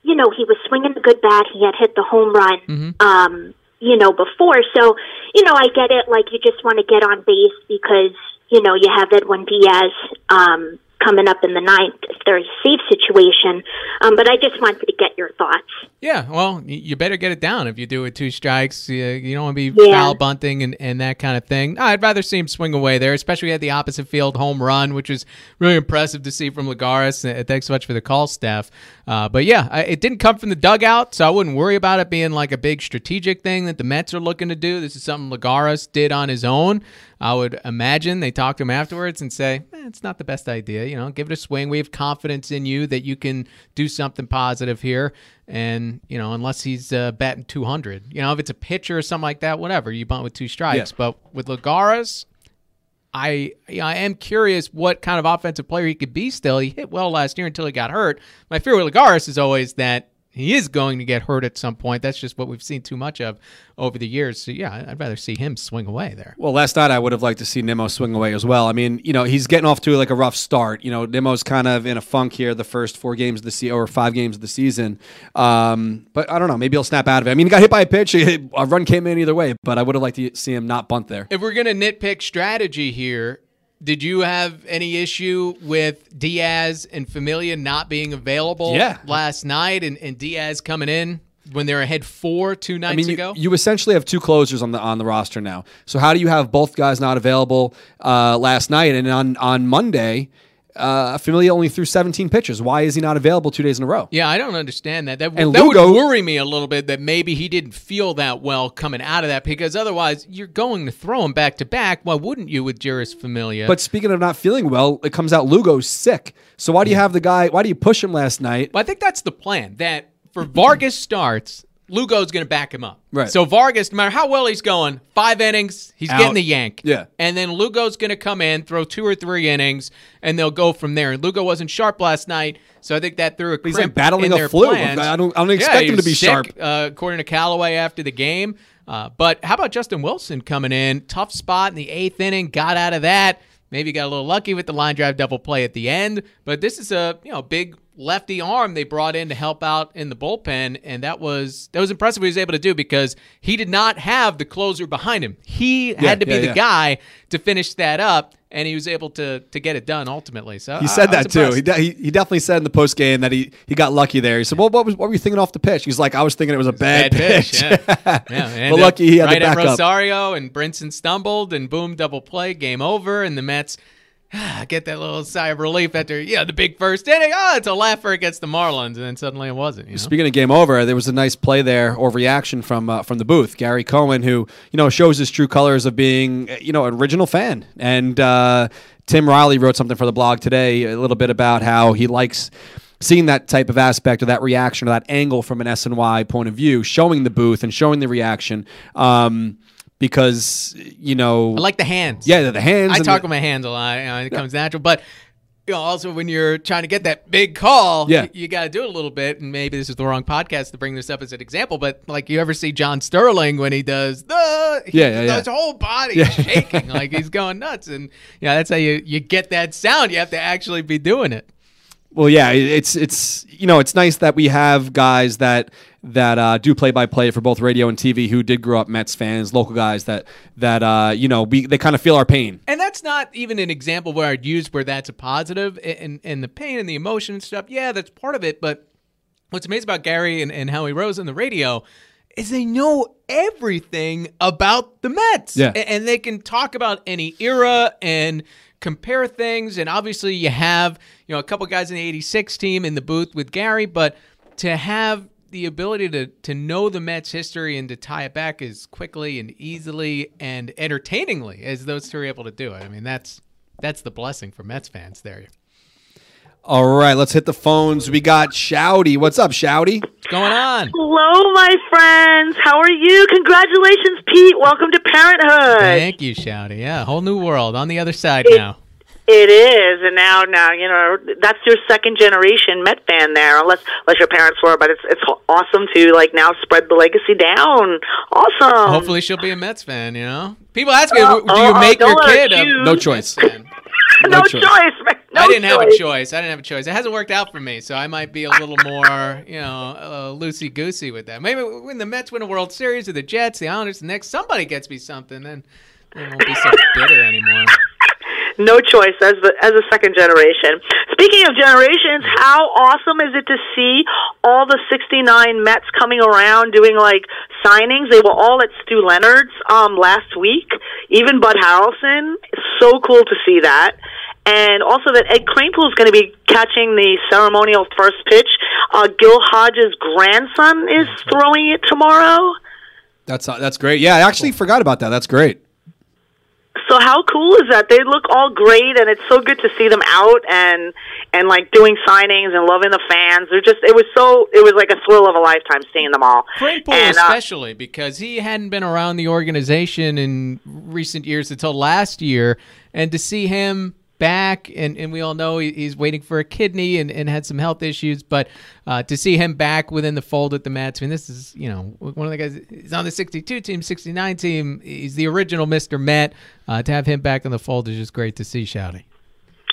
you know he was swinging the good bat. He had hit the home run. Mm-hmm. Um, you know before, so you know I get it. Like you just want to get on base because you know you have Edwin Diaz um, coming up in the ninth if there's a safe situation. Um, but I just wanted to get your thoughts. Yeah, well, you better get it down if you do it two strikes. You, you don't want to be Yeah. foul bunting and, and that kind of thing. I'd rather see him swing away there, especially at the opposite field home run, which was really impressive to see from Lagares. Uh, Thanks so much for the call, Steph. Uh, but yeah, I, it didn't come from the dugout, so I wouldn't worry about it being like a big strategic thing that the Mets are looking to do. This is something Lagares did on his own. I would imagine they talk to him afterwards and say, eh, it's not the best idea. You know, give it a swing. We have confidence in you that you can do something positive here. And, you know, unless he's uh, batting 200, you know, if it's a pitcher or something like that, whatever, you bunt with two strikes. Yeah. But with Lagares, I I am curious what kind of offensive player he could be still. He hit well last year until he got hurt. My fear with Lagares is always that he is going to get hurt at some point. That's just what we've seen too much of over the years. So yeah, I'd rather see him swing away there. Well, last night I would have liked to see Nimmo swing away as well. I mean, you know, he's getting off to like a rough start. You know, Nimmo's kind of in a funk here the first four games of the season or five games of the season. Um, but I don't know. Maybe he'll snap out of it. I mean, he got hit by a pitch. A run came in either way, but I would have liked to see him not bunt there. If we're gonna nitpick strategy here, did you have any issue with Diaz and Familia not being available Yeah. last night and, and Diaz coming in when they were ahead four two nights I mean, you, ago? you essentially have two closers on the on the roster now. So how do you have both guys not available uh, last night and on on Monday? Uh, Familia only threw 17 pitches. Why is he not available two days in a row? Yeah, I don't understand that. That, And that Lugo- would worry me a little bit that maybe he didn't feel that well coming out of that because otherwise you're going to throw him back to back. Why wouldn't you with Jeurys Familia? But speaking of not feeling well, it comes out Lugo's sick. So why do you have the guy? Why do you push him last night? Well, I think that's the plan. That for Vargas starts, Lugo's going to back him up. Right. So Vargas, no matter how well he's going, five innings, he's Out. getting the yank. Yeah. And then Lugo's going to come in, throw two or three innings, and they'll go from there. And Lugo wasn't sharp last night, so I think that threw a he's, crimp like, battling in a flu. plans. I don't- I don't expect he him to be sick, sharp. Uh, according to Callaway after the game. Uh, but how about Justin Wilson coming in? Tough spot in the eighth inning, got out of that. Maybe got a little lucky with the line drive double play at the end, but this is a you know big lefty arm they brought in to help out in the bullpen, and that was that was impressive. What he was able to do because he did not have the closer behind him. He had to be yeah, the yeah. guy to finish that up, and he was able to to get it done ultimately. So He said I that too. He, de- he he definitely said in the post game that he, he got lucky there. He said, "Well, what was what were you thinking off the pitch?" He's like, "I was thinking it was a bad, pitch." Yeah, yeah. But lucky he had right the at backup. Rosario and Brinson stumbled and boom, double play, game over, and the Mets get that little sigh of relief after yeah the big first inning. Oh, it's a laugher against the Marlins, and then suddenly it wasn't. You know? Speaking of game over, there was a nice play there or reaction from uh, from the booth. Gary Cohen, who you know shows his true colors of being you know an original fan, and uh, Tim Riley wrote something for the blog today, a little bit about how he likes seeing that type of aspect or that reaction or that angle from an SNY point of view, showing the booth and showing the reaction, um, because you know I like the hands. yeah the hands. I talk the- with my hands a lot. You know, it comes natural, but you know, also when you're trying to get that big call, Yeah. you, you got to do it a little bit. And maybe this is the wrong podcast to bring this up as an example, but like you ever see John Sterling when he does the he- Yeah, yeah, yeah. his whole body is shaking like he's going nuts, and yeah, that's how you you get that sound. You have to actually be doing it. Well, yeah, it's it's you know it's nice that we have guys that that uh, do play by play for both radio and TV who did grow up Mets fans, local guys that that uh, you know we they kind of feel our pain. And that's not even an example where I'd use where that's a positive and, and the pain and the emotion and stuff. Yeah, that's part of it. But what's amazing about Gary and, and Howie Rose on the radio is they know everything about the Mets. Yeah. And they can talk about any era and compare things. And obviously you have, you know, a couple guys in the 86 team in the booth with Gary, but to have the ability to to know the Mets history and to tie it back as quickly and easily and entertainingly as those two are able to do it. I mean, that's that's the blessing for Mets fans there. All right, let's hit the phones. We got Shouty. What's up, Shouty? What's going on? Hello, my friends. How are you? Congratulations, Pete. Welcome to parenthood. Thank you, Shouty. Yeah, whole new world on the other side It- now. It is, and now, now you know that's your second generation Met fan there, unless unless your parents were. But it's it's awesome to like now spread the legacy down. Awesome. Hopefully, she'll be a Mets fan. You know, people ask me, Oh, do you oh, oh make don't your kid a. No choice. No, no choice. choice. No I didn't have a choice. choice. I didn't have a choice. It hasn't worked out for me, so I might be a little more, you know, uh, loosey goosey with that. Maybe when the Mets win a World Series or the Jets, the Islanders, the next somebody gets me something, then I won't be so bitter anymore. No choice as the as a second generation. Speaking of generations, how awesome is it to see all the '69 Mets coming around doing like signings? They were all at Stu Leonard's um, last week. Even Bud Harrelson. So cool to see that. And also that Ed Kranepool is going to be catching the ceremonial first pitch. Uh, Gil Hodges' grandson is throwing it tomorrow. That's uh, that's great. Yeah, I actually forgot about that. That's great. So how cool is that? They look all great, and it's so good to see them out and and like doing signings and loving the fans. They're just it was so it was like a thrill of a lifetime seeing them all. Kranepool And, uh, especially because he hadn't been around the organization in recent years until last year, and to see him back, and, and we all know he, he's waiting for a kidney and, and had some health issues, but uh, to see him back within the fold at the Mets, I mean, this is, you know, one of the guys, he's on the 62 team, 69 team, he's the original Mr. Met. Uh, to have him back in the fold is just great to see, Shouty.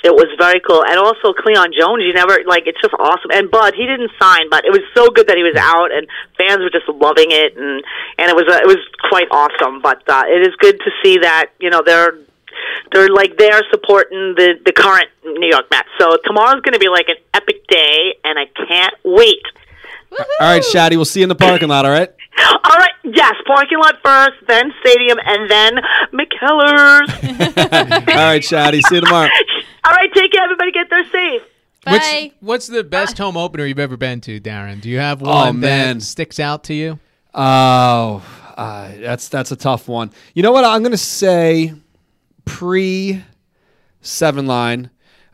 It was very cool, and also Cleon Jones. You never like it's just awesome. And Bud, he didn't sign, but it was so good that he was out, and fans were just loving it, and and it was uh, it was quite awesome. But uh, it is good to see that you know they're they're like they're supporting the the current New York Mets. So tomorrow's going to be like an epic day, and I can't wait. All right, Shouty. We'll see you in the parking lot. All right. All right, yes, parking lot first, then stadium, and then Mikkeller's. All right, Shouty. See you tomorrow. All right, take care, everybody. Get there safe. What's, Bye. what's the best home opener you've ever been to, Darren? Do you have one Oh, man. that sticks out to you? Oh, uh, that's that's a tough one. You know what? I'm gonna say pre seven line.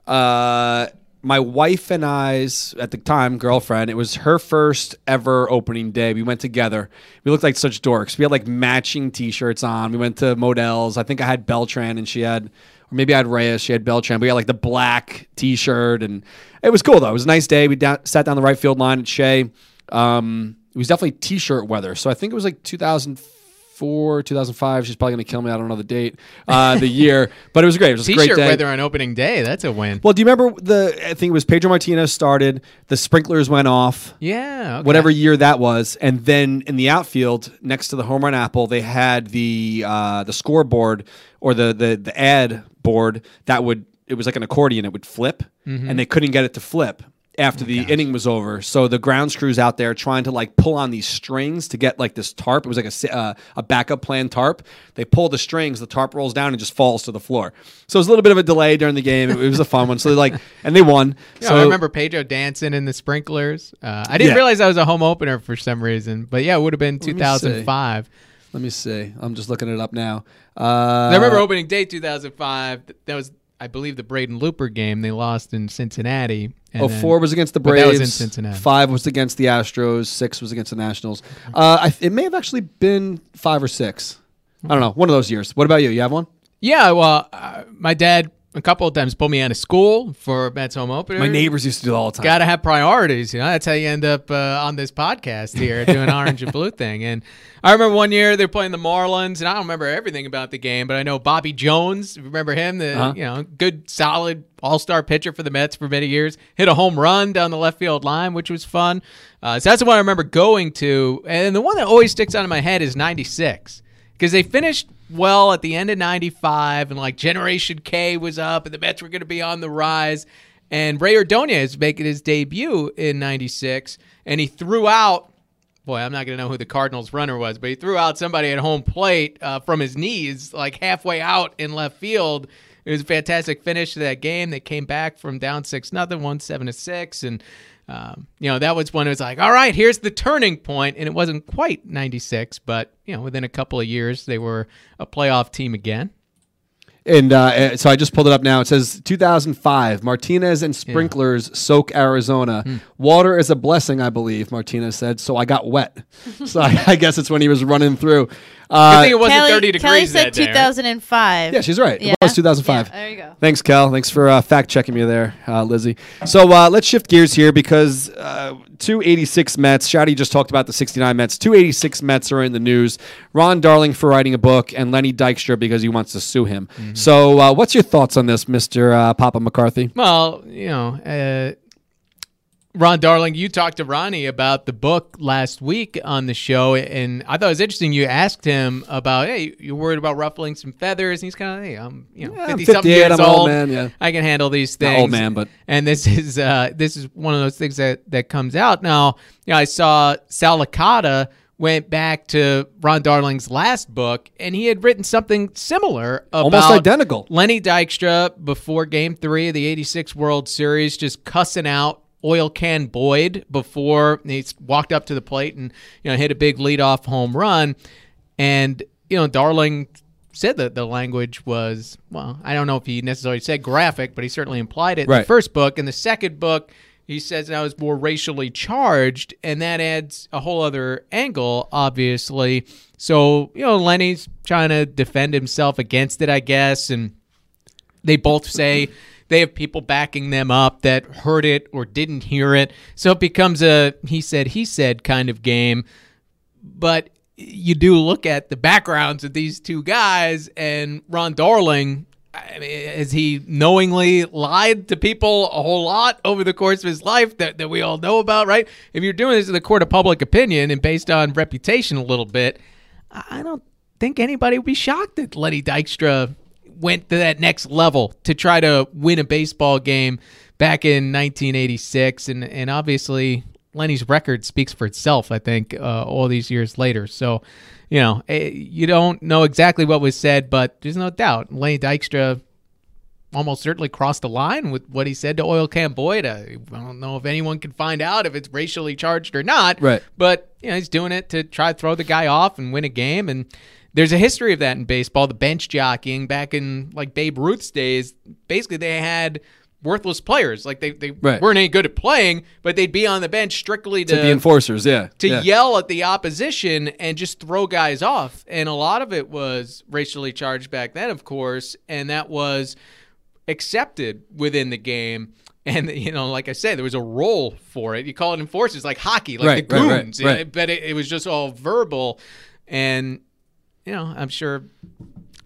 Uh, my wife and I's at the time girlfriend. It was her first ever opening day. We went together. We looked like such dorks. We had like matching T-shirts on. We went to Modell's. I think I had Beltran and she had, or maybe I had Reyes. She had Beltran. We had like the black T-shirt and it was cool though. It was a nice day. We sat down the right field line at Shea. Um, it was definitely t-shirt weather. So I think it was like 2004, 2005. She's probably going to kill me. I don't know the date, uh, the year, but it was great. It was a great day. weather on opening day. That's a win. Well, do you remember the? I think it was Pedro Martinez started. The sprinklers went off. Yeah. okay. Whatever year that was, and then in the outfield next to the home run apple, they had the uh, the scoreboard or the, the the ad board that would it was like an accordion. It would flip, Mm-hmm. and they couldn't get it to flip after the inning was over. So the grounds crews out there trying to like pull on these strings to get like this tarp. It was like a uh, a backup plan tarp. They pull the strings, the tarp rolls down and just falls to the floor. So it was a little bit of a delay during the game. It, it was a fun one. So they like and they won. Yeah, so I remember Pedro dancing in the sprinklers. Uh, I didn't Yeah. realize that was a home opener for some reason, but yeah, it would have been 2005. Let me see. I'm just looking it up now. Uh, I remember opening day 2005. That was, I believe, the Braden Looper game. They lost in Cincinnati. and Oh, then- four was against the Braves. that was in Cincinnati. Five was against the Astros. Six was against the Nationals. Uh, I, it may have actually been five or six. I don't know. One of those years. What about you? You have one? Yeah, well, uh, my dad a couple of times pulled me out of school for Mets home opener. My neighbors used to do it all the time. Got to have priorities, you know. That's how you end up uh, on this podcast here doing orange and blue thing. And I remember one year they were playing the Marlins, and I don't remember everything about the game, but I know Bobby Jones. Remember him? The Uh-huh. you know good, solid All Star pitcher for the Mets for many years. Hit a home run down the left field line, which was fun. Uh, so that's the one I remember going to, and the one that always sticks out in my head is '96 because they finished well at the end of 95 and like generation k was up and the mets were going to be on the rise. And ray ordonez making his debut in 96 and he threw out boy i'm not going to know who the cardinals runner was but he threw out somebody at home plate uh, from his knees like halfway out in left field. It was a fantastic finish to that game. They came back from down six nothing one seven to six and um, you know, that was when it was like, all right, here's the turning point, and it wasn't quite '96, but you know, within a couple of years, they were a playoff team again. And uh, so I just pulled it up now. It says 2005. Martinez and sprinklers soak Arizona. Hmm. Water is a blessing, I believe. Martinez said. So I got wet. so I, I guess it's when he was running through. I Uh, think it wasn't Kelly, 30 degrees Kelly said that day. right? 2005. yeah, she's right. Yeah. It was 2005. Yeah, there you go. Thanks, Cal. Thanks for uh, fact checking me there, uh, Lizzie. So uh, let's shift gears here because uh, 286 Mets. Shouty just talked about the 69 Mets. 286 Mets are in the news. Ron Darling for writing a book, and Lenny Dykstra because he wants to sue him. Mm-hmm. So, uh, what's your thoughts on this, Mister uh, Papa McCarthy? Well, you know, uh, Ron Darling, you talked to Ronnie about the book last week on the show, and I thought it was interesting. You asked him about, hey, you're worried about ruffling some feathers, and he's kind of, hey, I'm, you know, Yeah, I'm fifty something 58, years I'm old old. man, yeah. I can handle these Not things. old man, but- and this is uh, this is one of those things that that comes out now. You know, I saw Sal Licata went back to Ron Darling's last book, and he had written something similar about Almost identical. Lenny Dykstra before Game Three of the '86 World Series, just cussing out oil can Boyd before he walked up to the plate and you know hit a big leadoff home run, and you know Darling said that the language was well, I don't know if he necessarily said graphic, but he certainly implied it in the first book. In the second book. He says now it's more racially charged, and that adds a whole other angle, obviously. So, you know, Lenny's trying to defend himself against it, I guess, and they both say they have people backing them up that heard it or didn't hear it. So it becomes a he said, he said kind of game. But you do look at the backgrounds of these two guys and Ron Darling. I mean, has he knowingly lied to people a whole lot over the course of his life that, that we all know about, right? If you're doing this in the court of public opinion and based on reputation a little bit, I don't think anybody would be shocked that Lenny Dykstra went to that next level to try to win a baseball game back in 1986. And, and obviously, Lenny's record speaks for itself, I think, uh, all these years later. So, you know, eh, you don't know exactly what was said, but there's no doubt Lenny Dykstra almost certainly crossed the line with what he said to Oil Can Boyd. I don't know if anyone can find out if it's racially charged or not. Right. But you know, he's doing it to try to throw the guy off and win a game. And there's a history of that in baseball. The bench jockeying back in like Babe Ruth's days, basically they had worthless players. Like they, they Right. weren't any good at playing, but they'd be on the bench strictly to To the enforcers, yeah. to yeah. yell at the opposition and just throw guys off. And a lot of it was racially charged back then, of course, and that was accepted within the game. And you know, like I said, there was a role for it. You call it enforcers, like hockey, like Right, the goons. right. But it, it was just all verbal, and you know, I'm sure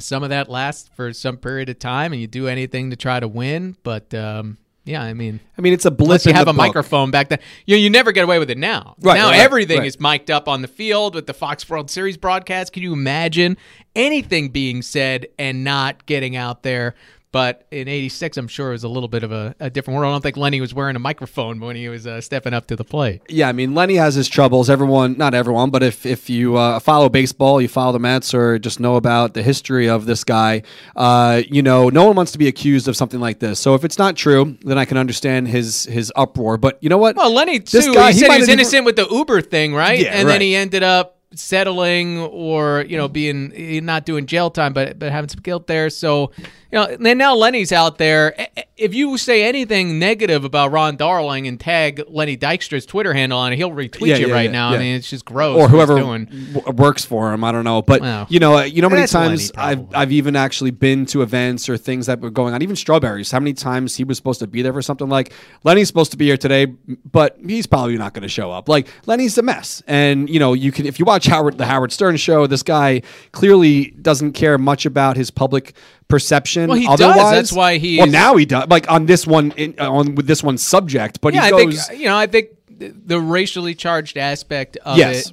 some of that lasts for some period of time, and you do anything to try to win. But um, yeah, I mean, I mean, it's a blip unless you have a book. microphone back then. You you never get away with it now. Right, now right, right, everything right. is mic'd up on the field with the Fox World Series broadcast. Can you imagine anything being said and not getting out there? But in '86, I'm sure it was a little bit of a, a different world. I don't think Lenny was wearing a microphone when he was uh, stepping up to the plate. Yeah, I mean, Lenny has his troubles. Everyone, not everyone, but if if you uh, follow baseball, you follow the Mets, or just know about the history of this guy, uh, you know, no one wants to be accused of something like this. So if it's not true, then I can understand his his uproar. But you know what? Well, Lenny too. This guy, he he said he was innocent with the Uber thing, right? Yeah, and right. then he ended up settling or you know being not doing jail time, but but having some guilt there. So you know, and now Lenny's out there. If you say anything negative about Ron Darling and tag Lenny Dykstra's Twitter handle on it, he'll retweet Yeah, you yeah, right yeah, now. I mean, it's just gross. or whoever doing. w- works for him. I don't know, but Well, you know, uh, you know, how many that's Lenny, times I've. I've even actually been to events or things that were going on. Even strawberries. How many times he was supposed to be there for something like Lenny's supposed to be here today, but he's probably not going to show up. Like Lenny's a mess, and you know, you can if you watch Howard the Howard Stern show, this guy clearly doesn't care much about his public perception. Well, he does. otherwise. That's why he Well, now he does. Like on this one, in, on with this one subject, but Yeah, he I goes. think you know. I think the racially charged aspect of Yes. it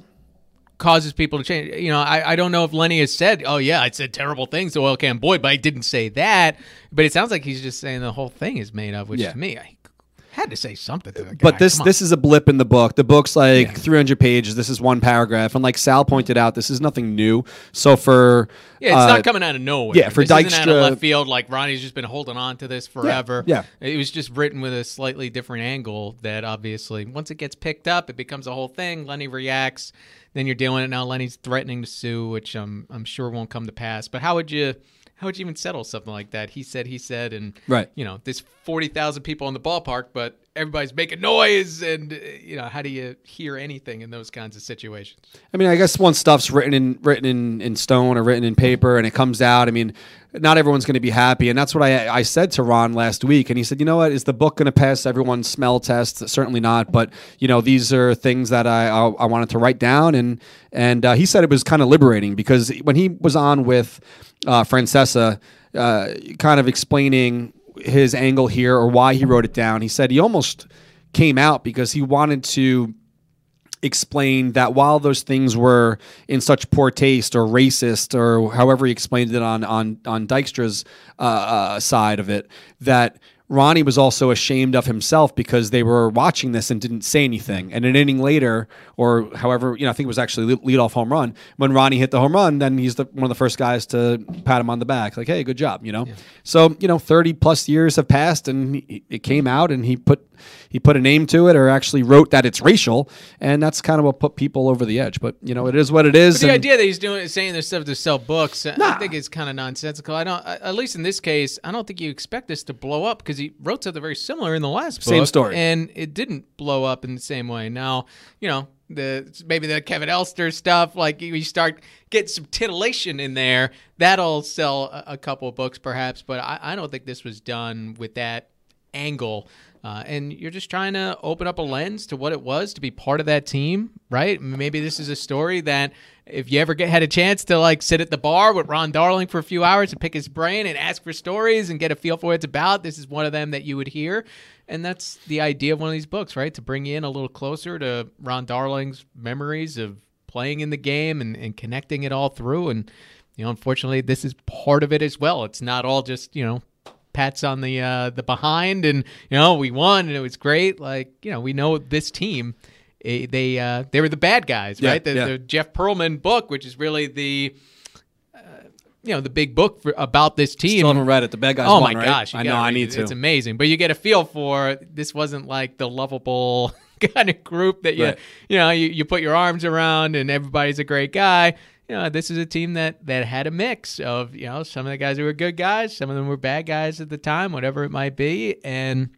causes people to change. You know, I, I don't know if Lenny has said, "Oh yeah, I said terrible things to Oil Can Boyd," but I didn't say that. But it sounds like he's just saying the whole thing is made up, which Yeah. to me, I had to say something to the guy. But this Come on. this is a blip in the book. The book's like 300 pages. This is one paragraph, and like Sal pointed out, this is nothing new. So for Yeah, it's uh, not coming out of nowhere. yeah, for this isn't out of Dykstra- left field. Like Ronnie's just been holding on to this forever. yeah. it was just written with a slightly different angle. That obviously, once it gets picked up, it becomes a whole thing. Lenny reacts. Then you're dealing it now. Lenny's threatening to sue, which I'm I'm sure won't come to pass. But how would you? How would you even settle something like that? He said, he said, and Right. you know, there's forty thousand people in the ballpark, but everybody's making noise, and uh, you know, how do you hear anything in those kinds of situations? I mean, I guess once stuff's written in written in, in stone or written in paper and it comes out, I mean, not everyone's going to be happy, and that's what I I said to Ron last week, and he said, you know what, is the book going to pass everyone's smell test? Certainly not, but you know, these are things that I I, I wanted to write down, and and uh, he said it was kind of liberating because when he was on with uh, Francesa, uh, kind of explaining his angle here or why he wrote it down, he said he almost came out because he wanted to explained that while those things were in such poor taste or racist or however he explained it on on on Dykstra's uh, uh, side of it, that Ronnie was also ashamed of himself because they were watching this and didn't say anything. And an inning later, or however, you know, I think it was actually lead off home run. When Ronnie hit the home run, then he's the, one of the first guys to pat him on the back, like, "Hey, good job," you know. So you know, thirty plus years have passed, and he, it came out, and he put he put a name to it, or actually wrote that it's racial, and that's kind of what put people over the edge. But you know, it is what it is. But the idea that he's doing saying this stuff to sell books, I- I think is kind of nonsensical. I don't, at least in this case, I don't think you expect this to blow up because he wrote something very similar in the last book, Same story. and it didn't blow up in the same way. Now, you know, the maybe the Kevin Elster stuff, like you start getting some titillation in there, that'll sell a, a couple of books perhaps. But I, I don't think this was done with that angle. Uh, and you're just trying to open up a lens to what it was to be part of that team, right? Maybe this is a story that if you ever get had a chance to like sit at the bar with Ron Darling for a few hours and pick his brain and ask for stories and get a feel for what it's about, this is one of them that you would hear. And that's the idea of one of these books, right? To bring you in a little closer to Ron Darling's memories of playing in the game and, and connecting it all through. And, you know, unfortunately, this is part of it as well. It's not all just, you know, pats on the uh, the behind and you know we won and it was great like you know we know this team they uh, they were the bad guys Yeah, right the, yeah. the Jeff Pearlman book which is really the uh, you know the big book for, about this team Still haven't read it. The bad guys. oh won, my right? gosh! I know. I need it. to. It's amazing, but you get a feel for this wasn't like the lovable kind of group that you Right. you know you, you put your arms around and everybody's a great guy. You know, this is a team that that had a mix of you know some of the guys who were good guys, some of them were bad guys at the time, whatever it might be, and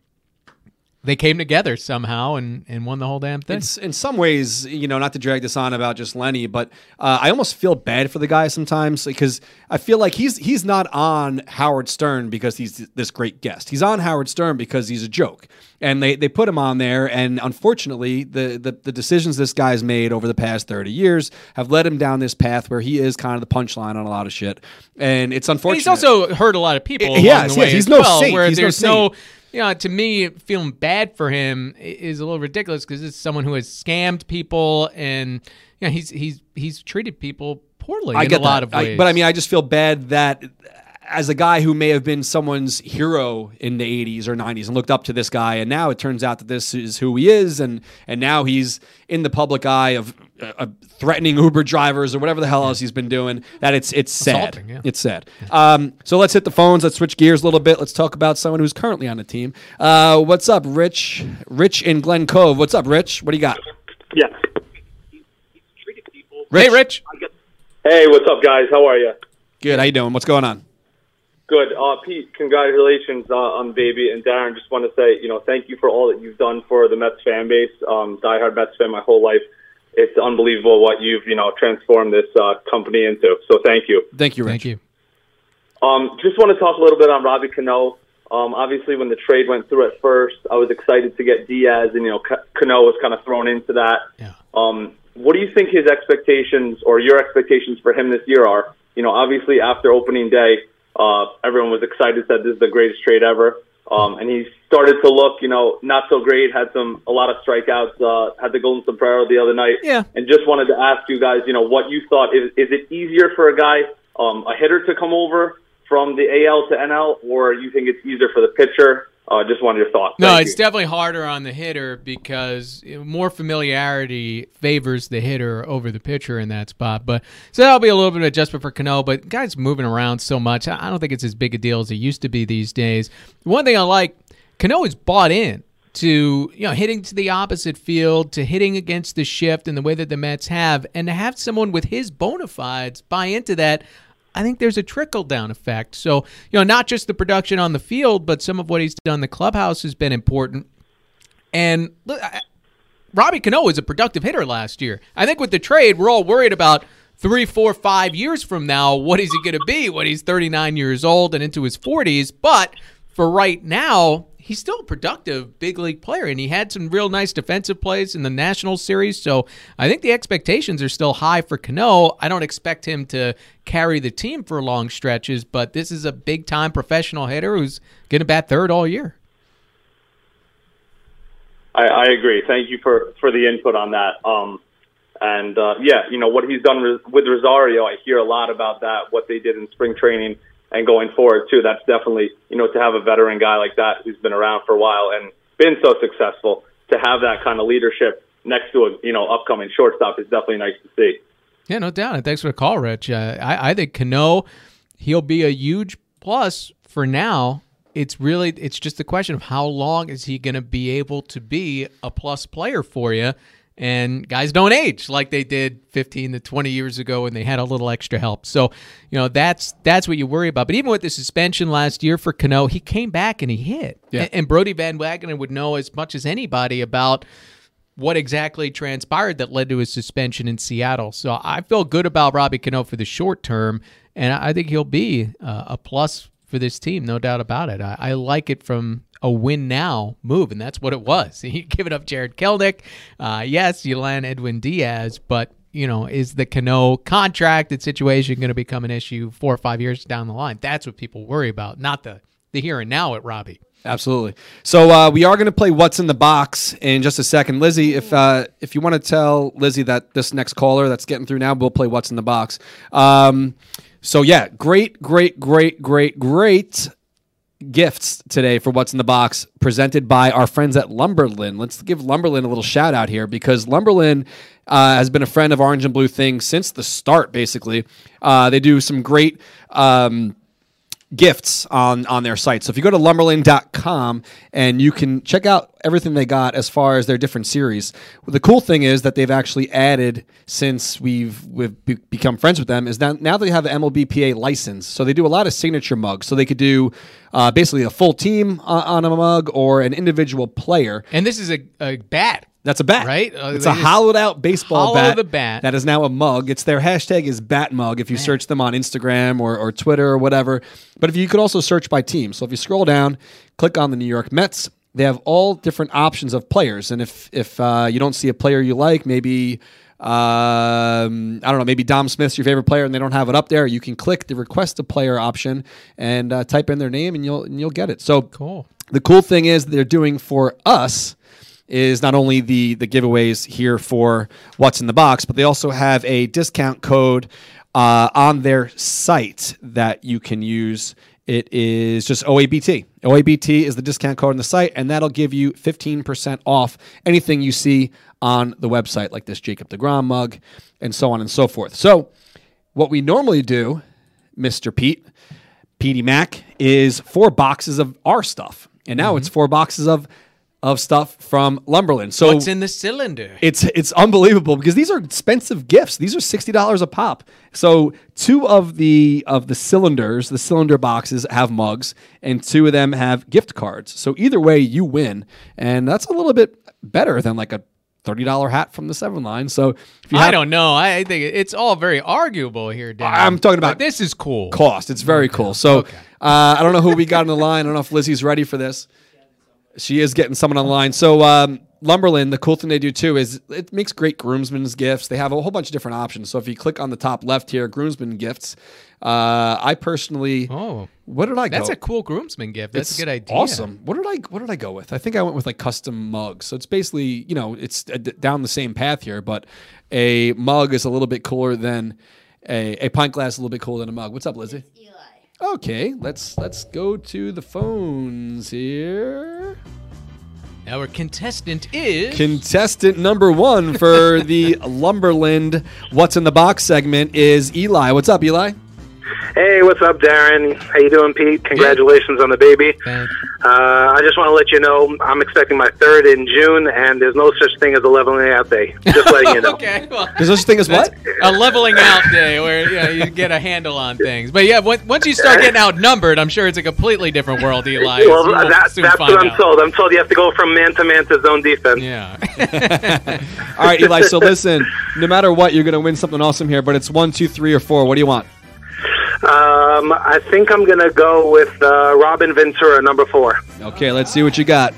they came together somehow and and won the whole damn thing. It's in some ways, you know, not to drag this on about just Lenny, but uh, I almost feel bad for the guy sometimes because I feel like he's he's not on Howard Stern because he's this great guest. He's on Howard Stern because he's a joke, and they, they put him on there. And unfortunately, the, the the decisions this guy's made over the past thirty years have led him down this path where he is kind of the punchline on a lot of shit. And it's unfortunate. He's also hurt a lot of people. He along has, the way yes. He's no well, saint. Where He's there's no, saint. You know, to me, feeling bad for him is a little ridiculous because it's someone who has scammed people and you know he's he's he's treated people poorly I in get a lot that. of I- ways. but I mean, I just feel bad that as a guy who may have been someone's hero in the 80s or 90s and looked up to this guy, and now it turns out that this is who he is, and and now he's in the public eye of uh, threatening Uber drivers or whatever the hell else he's been doing. That it's it's sad. Yeah. It's sad. Um, so let's hit the phones. Let's switch gears a little bit. Let's talk about someone who's currently on the team. Uh, what's up, Rich? Rich in Glen Cove. What's up, Rich? What do you got? Yeah. hey, Rich, Hey, what's up, guys? How are you? Good. How you doing? What's going on? Good. Uh, Pete, congratulations uh, on the baby. And Darren, just want to say, you know, thank you for all that you've done for the Mets fan base. Um, diehard Mets fan my whole life. It's unbelievable what you've, you know, transformed this uh, company into. So thank you. Thank you, Rich. Thank you. Um, just want to talk a little bit on Robbie Cano. Um, obviously, when the trade went through at first, I was excited to get Diaz, and you know, Ca- Cano was kind of thrown into that. Yeah. Um, what do you think his expectations or your expectations for him this year are? You know, obviously after opening day, uh, everyone was excited, said this is the greatest trade ever. Um, and he started to look, you know, not so great. Had some a lot of strikeouts. Uh, had the golden sombrero the other night. Yeah. And just wanted to ask you guys, you know, what you thought. Is is it easier for a guy, um, a hitter, to come over from the AL to NL, or you think it's easier for the pitcher? Uh, just wanted your thoughts. No, Thank it's you. definitely harder on the hitter because more familiarity favors the hitter over the pitcher in that spot. But so that'll be a little bit of adjustment for Cano. But guys moving around so much, I I don't think it's as big a deal as it used to be these days. One thing I like, Cano is bought in to you know hitting to the opposite field, to hitting against the shift and the way that the Mets have, and to have someone with his bona fides buy into that. I think there's a trickle down effect. So, you know, not just the production on the field, but some of what he's done the clubhouse has been important. And look, I- Robbie Cano was a productive hitter last year. I think with the trade, we're all worried about three, four, five years from now. What is he going to be when he's 39 years old and into his 40s? But for right now, he's still a productive big league player, and he had some real nice defensive plays in the National Series. So I think the expectations are still high for Cano. I don't expect him to carry the team for long stretches, but this is a big time professional hitter who's going to bat third all year. I, I agree. Thank you for, for the input on that. Um, and uh, yeah, you know what he's done with Rosario. I hear a lot about that. What they did in spring training and going forward too. That's definitely you know to have a veteran guy like that who's been around for a while and been so successful to have that kind of leadership next to a you know upcoming shortstop is definitely nice to see. Yeah, no doubt. And thanks for the call, Rich. Uh, I, I think Cano, he'll be a huge plus for now. It's really, it's just a question of how long is he going to be able to be a plus player for you. And guys don't age like they did 15 to 20 years ago when they had a little extra help. So, you know, that's that's what you worry about. But even with the suspension last year for Cano, he came back and he hit. Yeah. And, and Brodie Van Wagenen would know as much as anybody about what exactly transpired that led to his suspension in Seattle. So I feel good about Robbie Cano for the short term, and I think he'll be uh, a plus for this team, no doubt about it. I, I like it from a win now move, and that's what it was. He giving up Jarred Kelenic, uh, yes, you land Edwin Diaz, but you know, is the Cano contracted situation going to become an issue four or five years down the line? That's what people worry about, not the the here and now at Robbie. Absolutely. So uh, we are going to play "What's in the Box" in just a second, Lizzie. If uh, if you want to tell Lizzie that this next caller that's getting through now, we'll play "What's in the Box." Um, so yeah, great, great, great, great, great gifts today for what's in the box presented by our friends at Lumberland. Let's give Lumberland a little shout out here because Lumberland uh, has been a friend of Orange and Blue Things since the start. Basically, uh, they do some great. Um, gifts on on their site. So if you go to lumberland.com and you can check out everything they got as far as their different series. The cool thing is that they've actually added since we've we've be- become friends with them is now now they have an MLBPA license. So they do a lot of signature mugs. So they could do uh, basically a full team on, on a mug or an individual player. And this is a, a bat. That's a bat, Right? Uh, it's a hollowed out baseball bat. bat. That is now a mug. It's their hashtag is bat mug. if you search them on Instagram or, or Twitter or whatever. But if you could also search by team. So if you scroll down, click on the New York Mets. They have all different options of players, and if if uh, you don't see a player you like, maybe um, I don't know, maybe Dom Smith's your favorite player, and they don't have it up there, you can click the request a player option and uh, type in their name, and you'll and you'll get it. So Cool. the cool thing is they're doing for us is not only the the giveaways here for what's in the box, but they also have a discount code uh, on their site that you can use. It is just OABT. OABT is the discount code on the site, and that'll give you 15% off anything you see on the website, like this Jacob DeGrom mug, and so on and so forth. So, what we normally do, Mr. Pete, Petey Mac, is four boxes of our stuff. And now it's four boxes of of stuff from Lumberland. So What's in the cylinder? it's it's unbelievable because these are expensive gifts. These are sixty dollars a pop. So two of the of the cylinders, the cylinder boxes have mugs, and two of them have gift cards. So either way, you win, and that's a little bit better than like a thirty dollar hat from the Seven Line. So if you I don't know. I think it's all very arguable here, Dan. I'm talking about But this is cool. cost, it's very cool. So Okay. uh, I don't know who we got on the line. I don't know if Lizzie's ready for this. She is getting someone online. So um, Lumberland, the cool thing they do too is it makes great groomsmen's gifts. They have a whole bunch of different options. So if you click on the top left here, groomsmen gifts. Uh, I personally, Oh, what did I go? that's a cool groomsman gift. That's It's a good idea. Awesome. What did I what did I go with? I think I went with like custom mugs. So it's basically you know it's uh, down the same path here, but a mug is a little bit cooler than a, a pint glass. is A little bit cooler than a mug. What's up, Lizzie? Okay, let's let's go to the phones here. Our contestant is. Contestant number one for the Lumberland What's in the Box segment is Eli. What's up, Eli? Hey, what's up, Darren? How you doing, Pete? Congratulations on the baby. Thank. Uh, I just want to let you know I'm expecting my third in June, and there's no such thing as a leveling out day. Just letting you know. okay. Well, There's such a thing as what? a leveling out day where you, know, you get a handle on things. But yeah, once once you start getting outnumbered, I'm sure it's a completely different world, Eli. Well, You will that, that's what I'm out. told. I'm told you have to go from man to man to zone defense. Yeah. All right, Eli. So listen, no matter what, you're going to win something awesome here. But it's one, two, three, or four. What do you want? Um, I think I'm going to go with uh, Robin Ventura, number four. Okay, let's see what you got.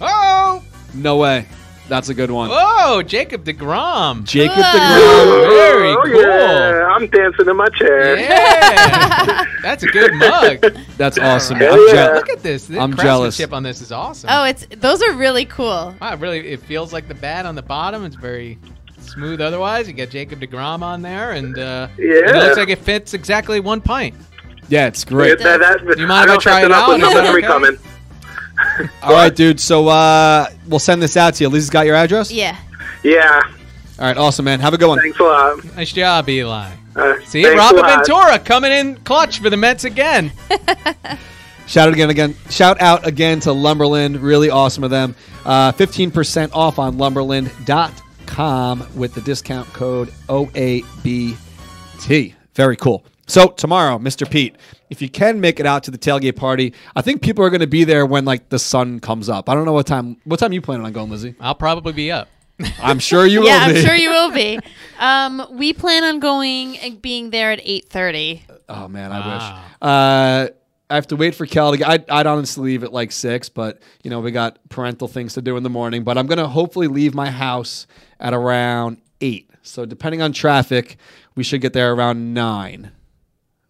oh, No way. That's a good one. oh, Jacob Degrom. Jacob. DeGrom. Very oh, cool. yeah. I'm dancing in my chair. Yeah, that's a good mug. That's awesome. Hell I'm yeah. jealous. Look at this. The I'm jealous. craftsmanship on this is awesome. Oh, it's those are really cool. Wow, really, it feels like the bat on the bottom. It's very smooth. Otherwise, you got Jacob Degrom on there, and uh, Yeah. it looks like it fits exactly one pint. Yeah, it's great. That, that, Do you mind I if I try it out? with Is that delivery okay? coming. All right, dude. So uh, we'll send this out to you. Lizzie's got your address? Yeah. Yeah. All right, awesome, man. Have a good one. Thanks a lot. Nice job, Eli. Uh, See, thanks a Robin. Ventura coming in clutch for the Mets again. Shout out again, again. Shout out again to Lumberland. Really awesome of them. Uh, 15% off on lumberland.com with the discount code OABT. Very cool. So tomorrow, Mr. Pete, if you can make it out to the tailgate party, I think people are going to be there when like the sun comes up. I don't know what time. What time you planning on going, Lizzie? I'll probably be up. I'm sure you yeah, will Yeah, I'm sure you will be. Um, we plan on going and being there at eight thirty. Oh man, I Wow. wish. Uh, I have to wait for Cal to get. I'd, I'd honestly leave at like six, but you know we got parental things to do in the morning. But I'm gonna hopefully leave my house at around eight. So depending on traffic, we should get there around nine.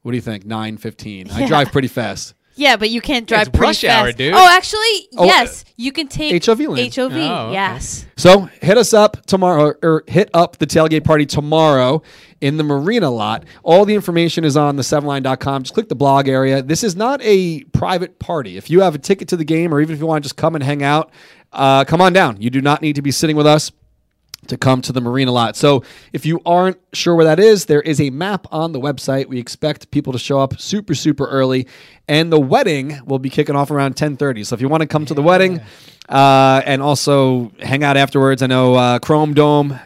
What do you think? Nine fifteen. I drive pretty fast. Yeah, but you can't drive It's pretty rush hour, fast. dude. Oh, actually, Oh, yes, you can take HOV lane. HOV. Oh, okay. Yes. So hit us up tomorrow, or hit up the tailgate party tomorrow in the marina lot. All the information is on the 7line.com. Just click the blog area. This is not a private party. If you have a ticket to the game, or even if you want to just come and hang out, uh, come on down. You do not need to be sitting with us to come to the marina lot. So if you aren't sure where that is, there is a map on the website. We expect people to show up super super early, and the wedding will be kicking off around 10:30. So if you want to come to the wedding uh, and also hang out afterwards, I know uh, Chrome Dome.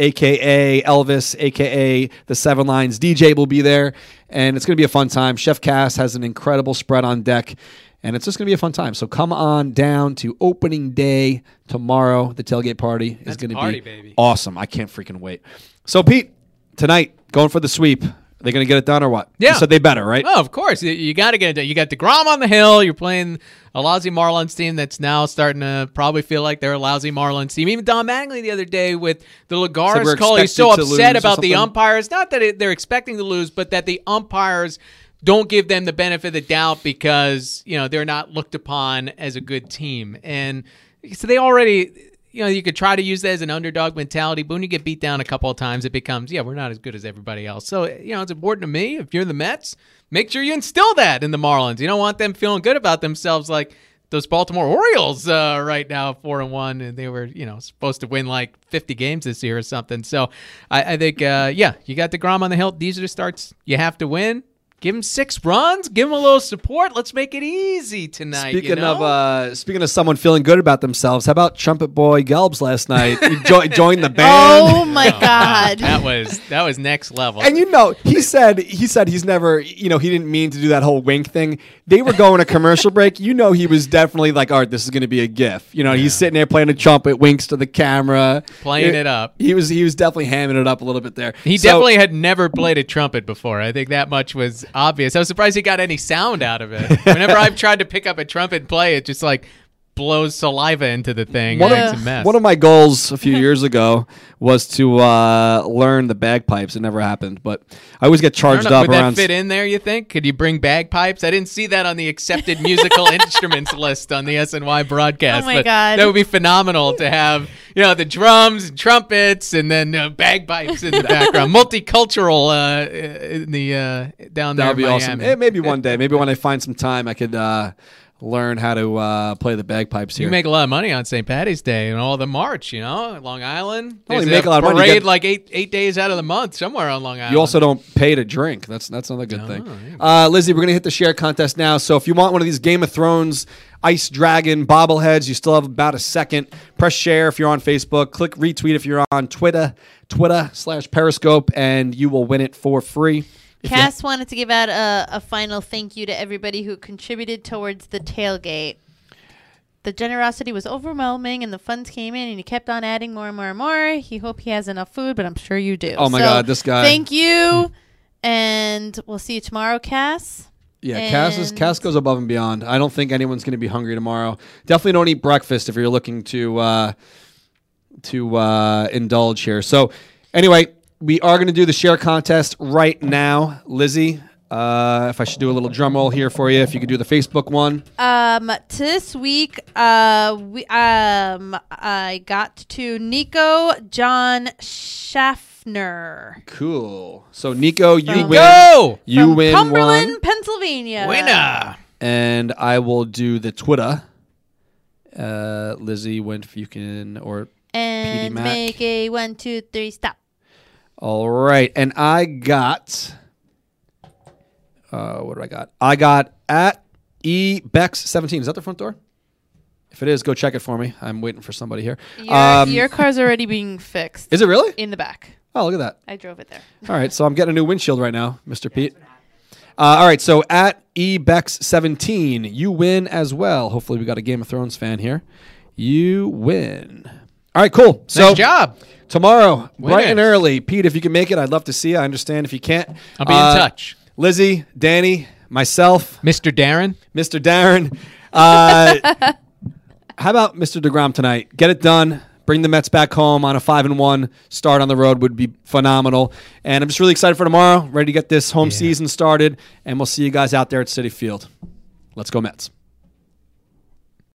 AKA Elvis, AKA the Seven Lines DJ will be there, and it's going to be a fun time. Chef Cass has an incredible spread on deck, and it's just going to be a fun time. So come on down to opening day tomorrow. The tailgate party is going to be baby. awesome. I can't freaking wait. So Pete, tonight going for the sweep. Are they going to get it done or what? Yeah. Said they better, right? Oh, of course. You, got to get it. done. You got Degrom on the hill. You're playing a lousy Marlins team that's now starting to probably feel like they're a lousy Marlins team. Even Don Mattingly the other day with the Lagares call, he's so upset about the umpires. Not that it, they're expecting to lose, but that the umpires don't give them the benefit of the doubt because you know they're not looked upon as a good team, and so they already. You know, you could try to use that as an underdog mentality, but when you get beat down a couple of times, it becomes, yeah, we're not as good as everybody else. So, you know, it's important to me. If you're the Mets, make sure you instill that in the Marlins. You don't want them feeling good about themselves like those Baltimore Orioles uh, right now, four and one, and they were, you know, supposed to win like 50 games this year or something. So, I, I think, uh, yeah, you got the Grom on the hill. These are the starts you have to win. Give him six runs. Give him a little support. Let's make it easy tonight. you Speaking know? of uh, speaking of someone feeling good about themselves, how about Trumpet Boy Gelbs last night? He jo- joined the band. Oh my god. that was that was next level. And you know, he said he said he's never, you know, he didn't mean to do that whole wink thing. They were going a commercial break. You know, he was definitely like, "All right, this is going to be a gif." You know, he's sitting there playing a trumpet, winks to the camera, Playing it up. He was he was definitely hamming it up a little bit there. He So- definitely had never played a trumpet before. I think that much was obvious. I was surprised he got any sound out of it. Whenever I've tried to pick up a trumpet and play, it just like blows saliva into the thing. One and of, makes a mess. one of my goals a few years ago was to uh, learn the bagpipes. It never happened, but I always get charged know, up would around. that fit in there? You think? Could you bring bagpipes? I didn't see that on the accepted musical instruments list on the SNY broadcast. Oh my but God. that would be phenomenal to have. You know, the drums and trumpets, and then uh, bagpipes in the background. Multicultural uh, in the uh, down there. That would be in awesome. Miami. Eh, maybe one day, maybe when I find some time, I could uh, learn how to uh, play the bagpipes here. You make a lot of money on St. Patty's Day and all the march, you know, Long Island. Only make a lot of money, you parade get- like eight eight days out of the month somewhere on Long Island. You also don't pay to drink. That's that's another good Oh, thing. Uh, Lizzie, we're gonna hit the share contest now. So if you want one of these Game of Thrones Ice Dragon bobbleheads, you still have about a second. Press share if you're on Facebook. Click retweet if you're on Twitter, Twitter slash Periscope, and you will win it for free. Cass wanted to give out a, a final thank you to everybody who contributed towards the tailgate. The generosity was overwhelming, and the funds came in, and he kept on adding more and more and more. He hope he has enough food, but I'm sure you do. Oh my So, God, this guy. Thank you, and we'll see you tomorrow, Cass. Yeah, Cass is And- Cass goes above and beyond. I don't think anyone's going to be hungry tomorrow. Definitely don't eat breakfast if you're looking to uh, to uh, indulge here. So, anyway, we are going to do the share contest right now, Lizzie. Uh, if I should do a little drum roll here for you, if you could do the Facebook one. Um, this week, uh, we um, I got to Nico John Schaffner. Cool. So, Nico, you From- win. Go! You from win Cumberland, one, Pennsylvania. Winner. and I will do the Twitter. Uh, Lizzie, when if you can, or And Mac. make a one, two, three, stop. All right, and I got. Uh, what do I got? I got at e bex seventeen. Is that the front door? If it is, go check it for me. I'm waiting for somebody here. Your, Um, your car's already being fixed. is it really? in the back? Oh, look at that. I drove it there. All right, so I'm getting a new windshield right now, Mr. Pete. Uh, all right, so at ebex17, you win as well. Hopefully, we got a Game of Thrones fan here. You win. All right, cool. So Nice job. tomorrow, bright and early. Pete, if you can make it, I'd love to see you. I understand if you can't. I'll be in Uh, touch. Lizzie, Danny, myself, Mr. Darren. Mr. Darren. Uh, how about Mr. Degrom tonight? Get it done. Bring the Mets back home on a five and one start on the road would be phenomenal. And I'm just really excited for tomorrow. Ready to get this home season started, and we'll see you guys out there at Citi Field. Let's go Mets.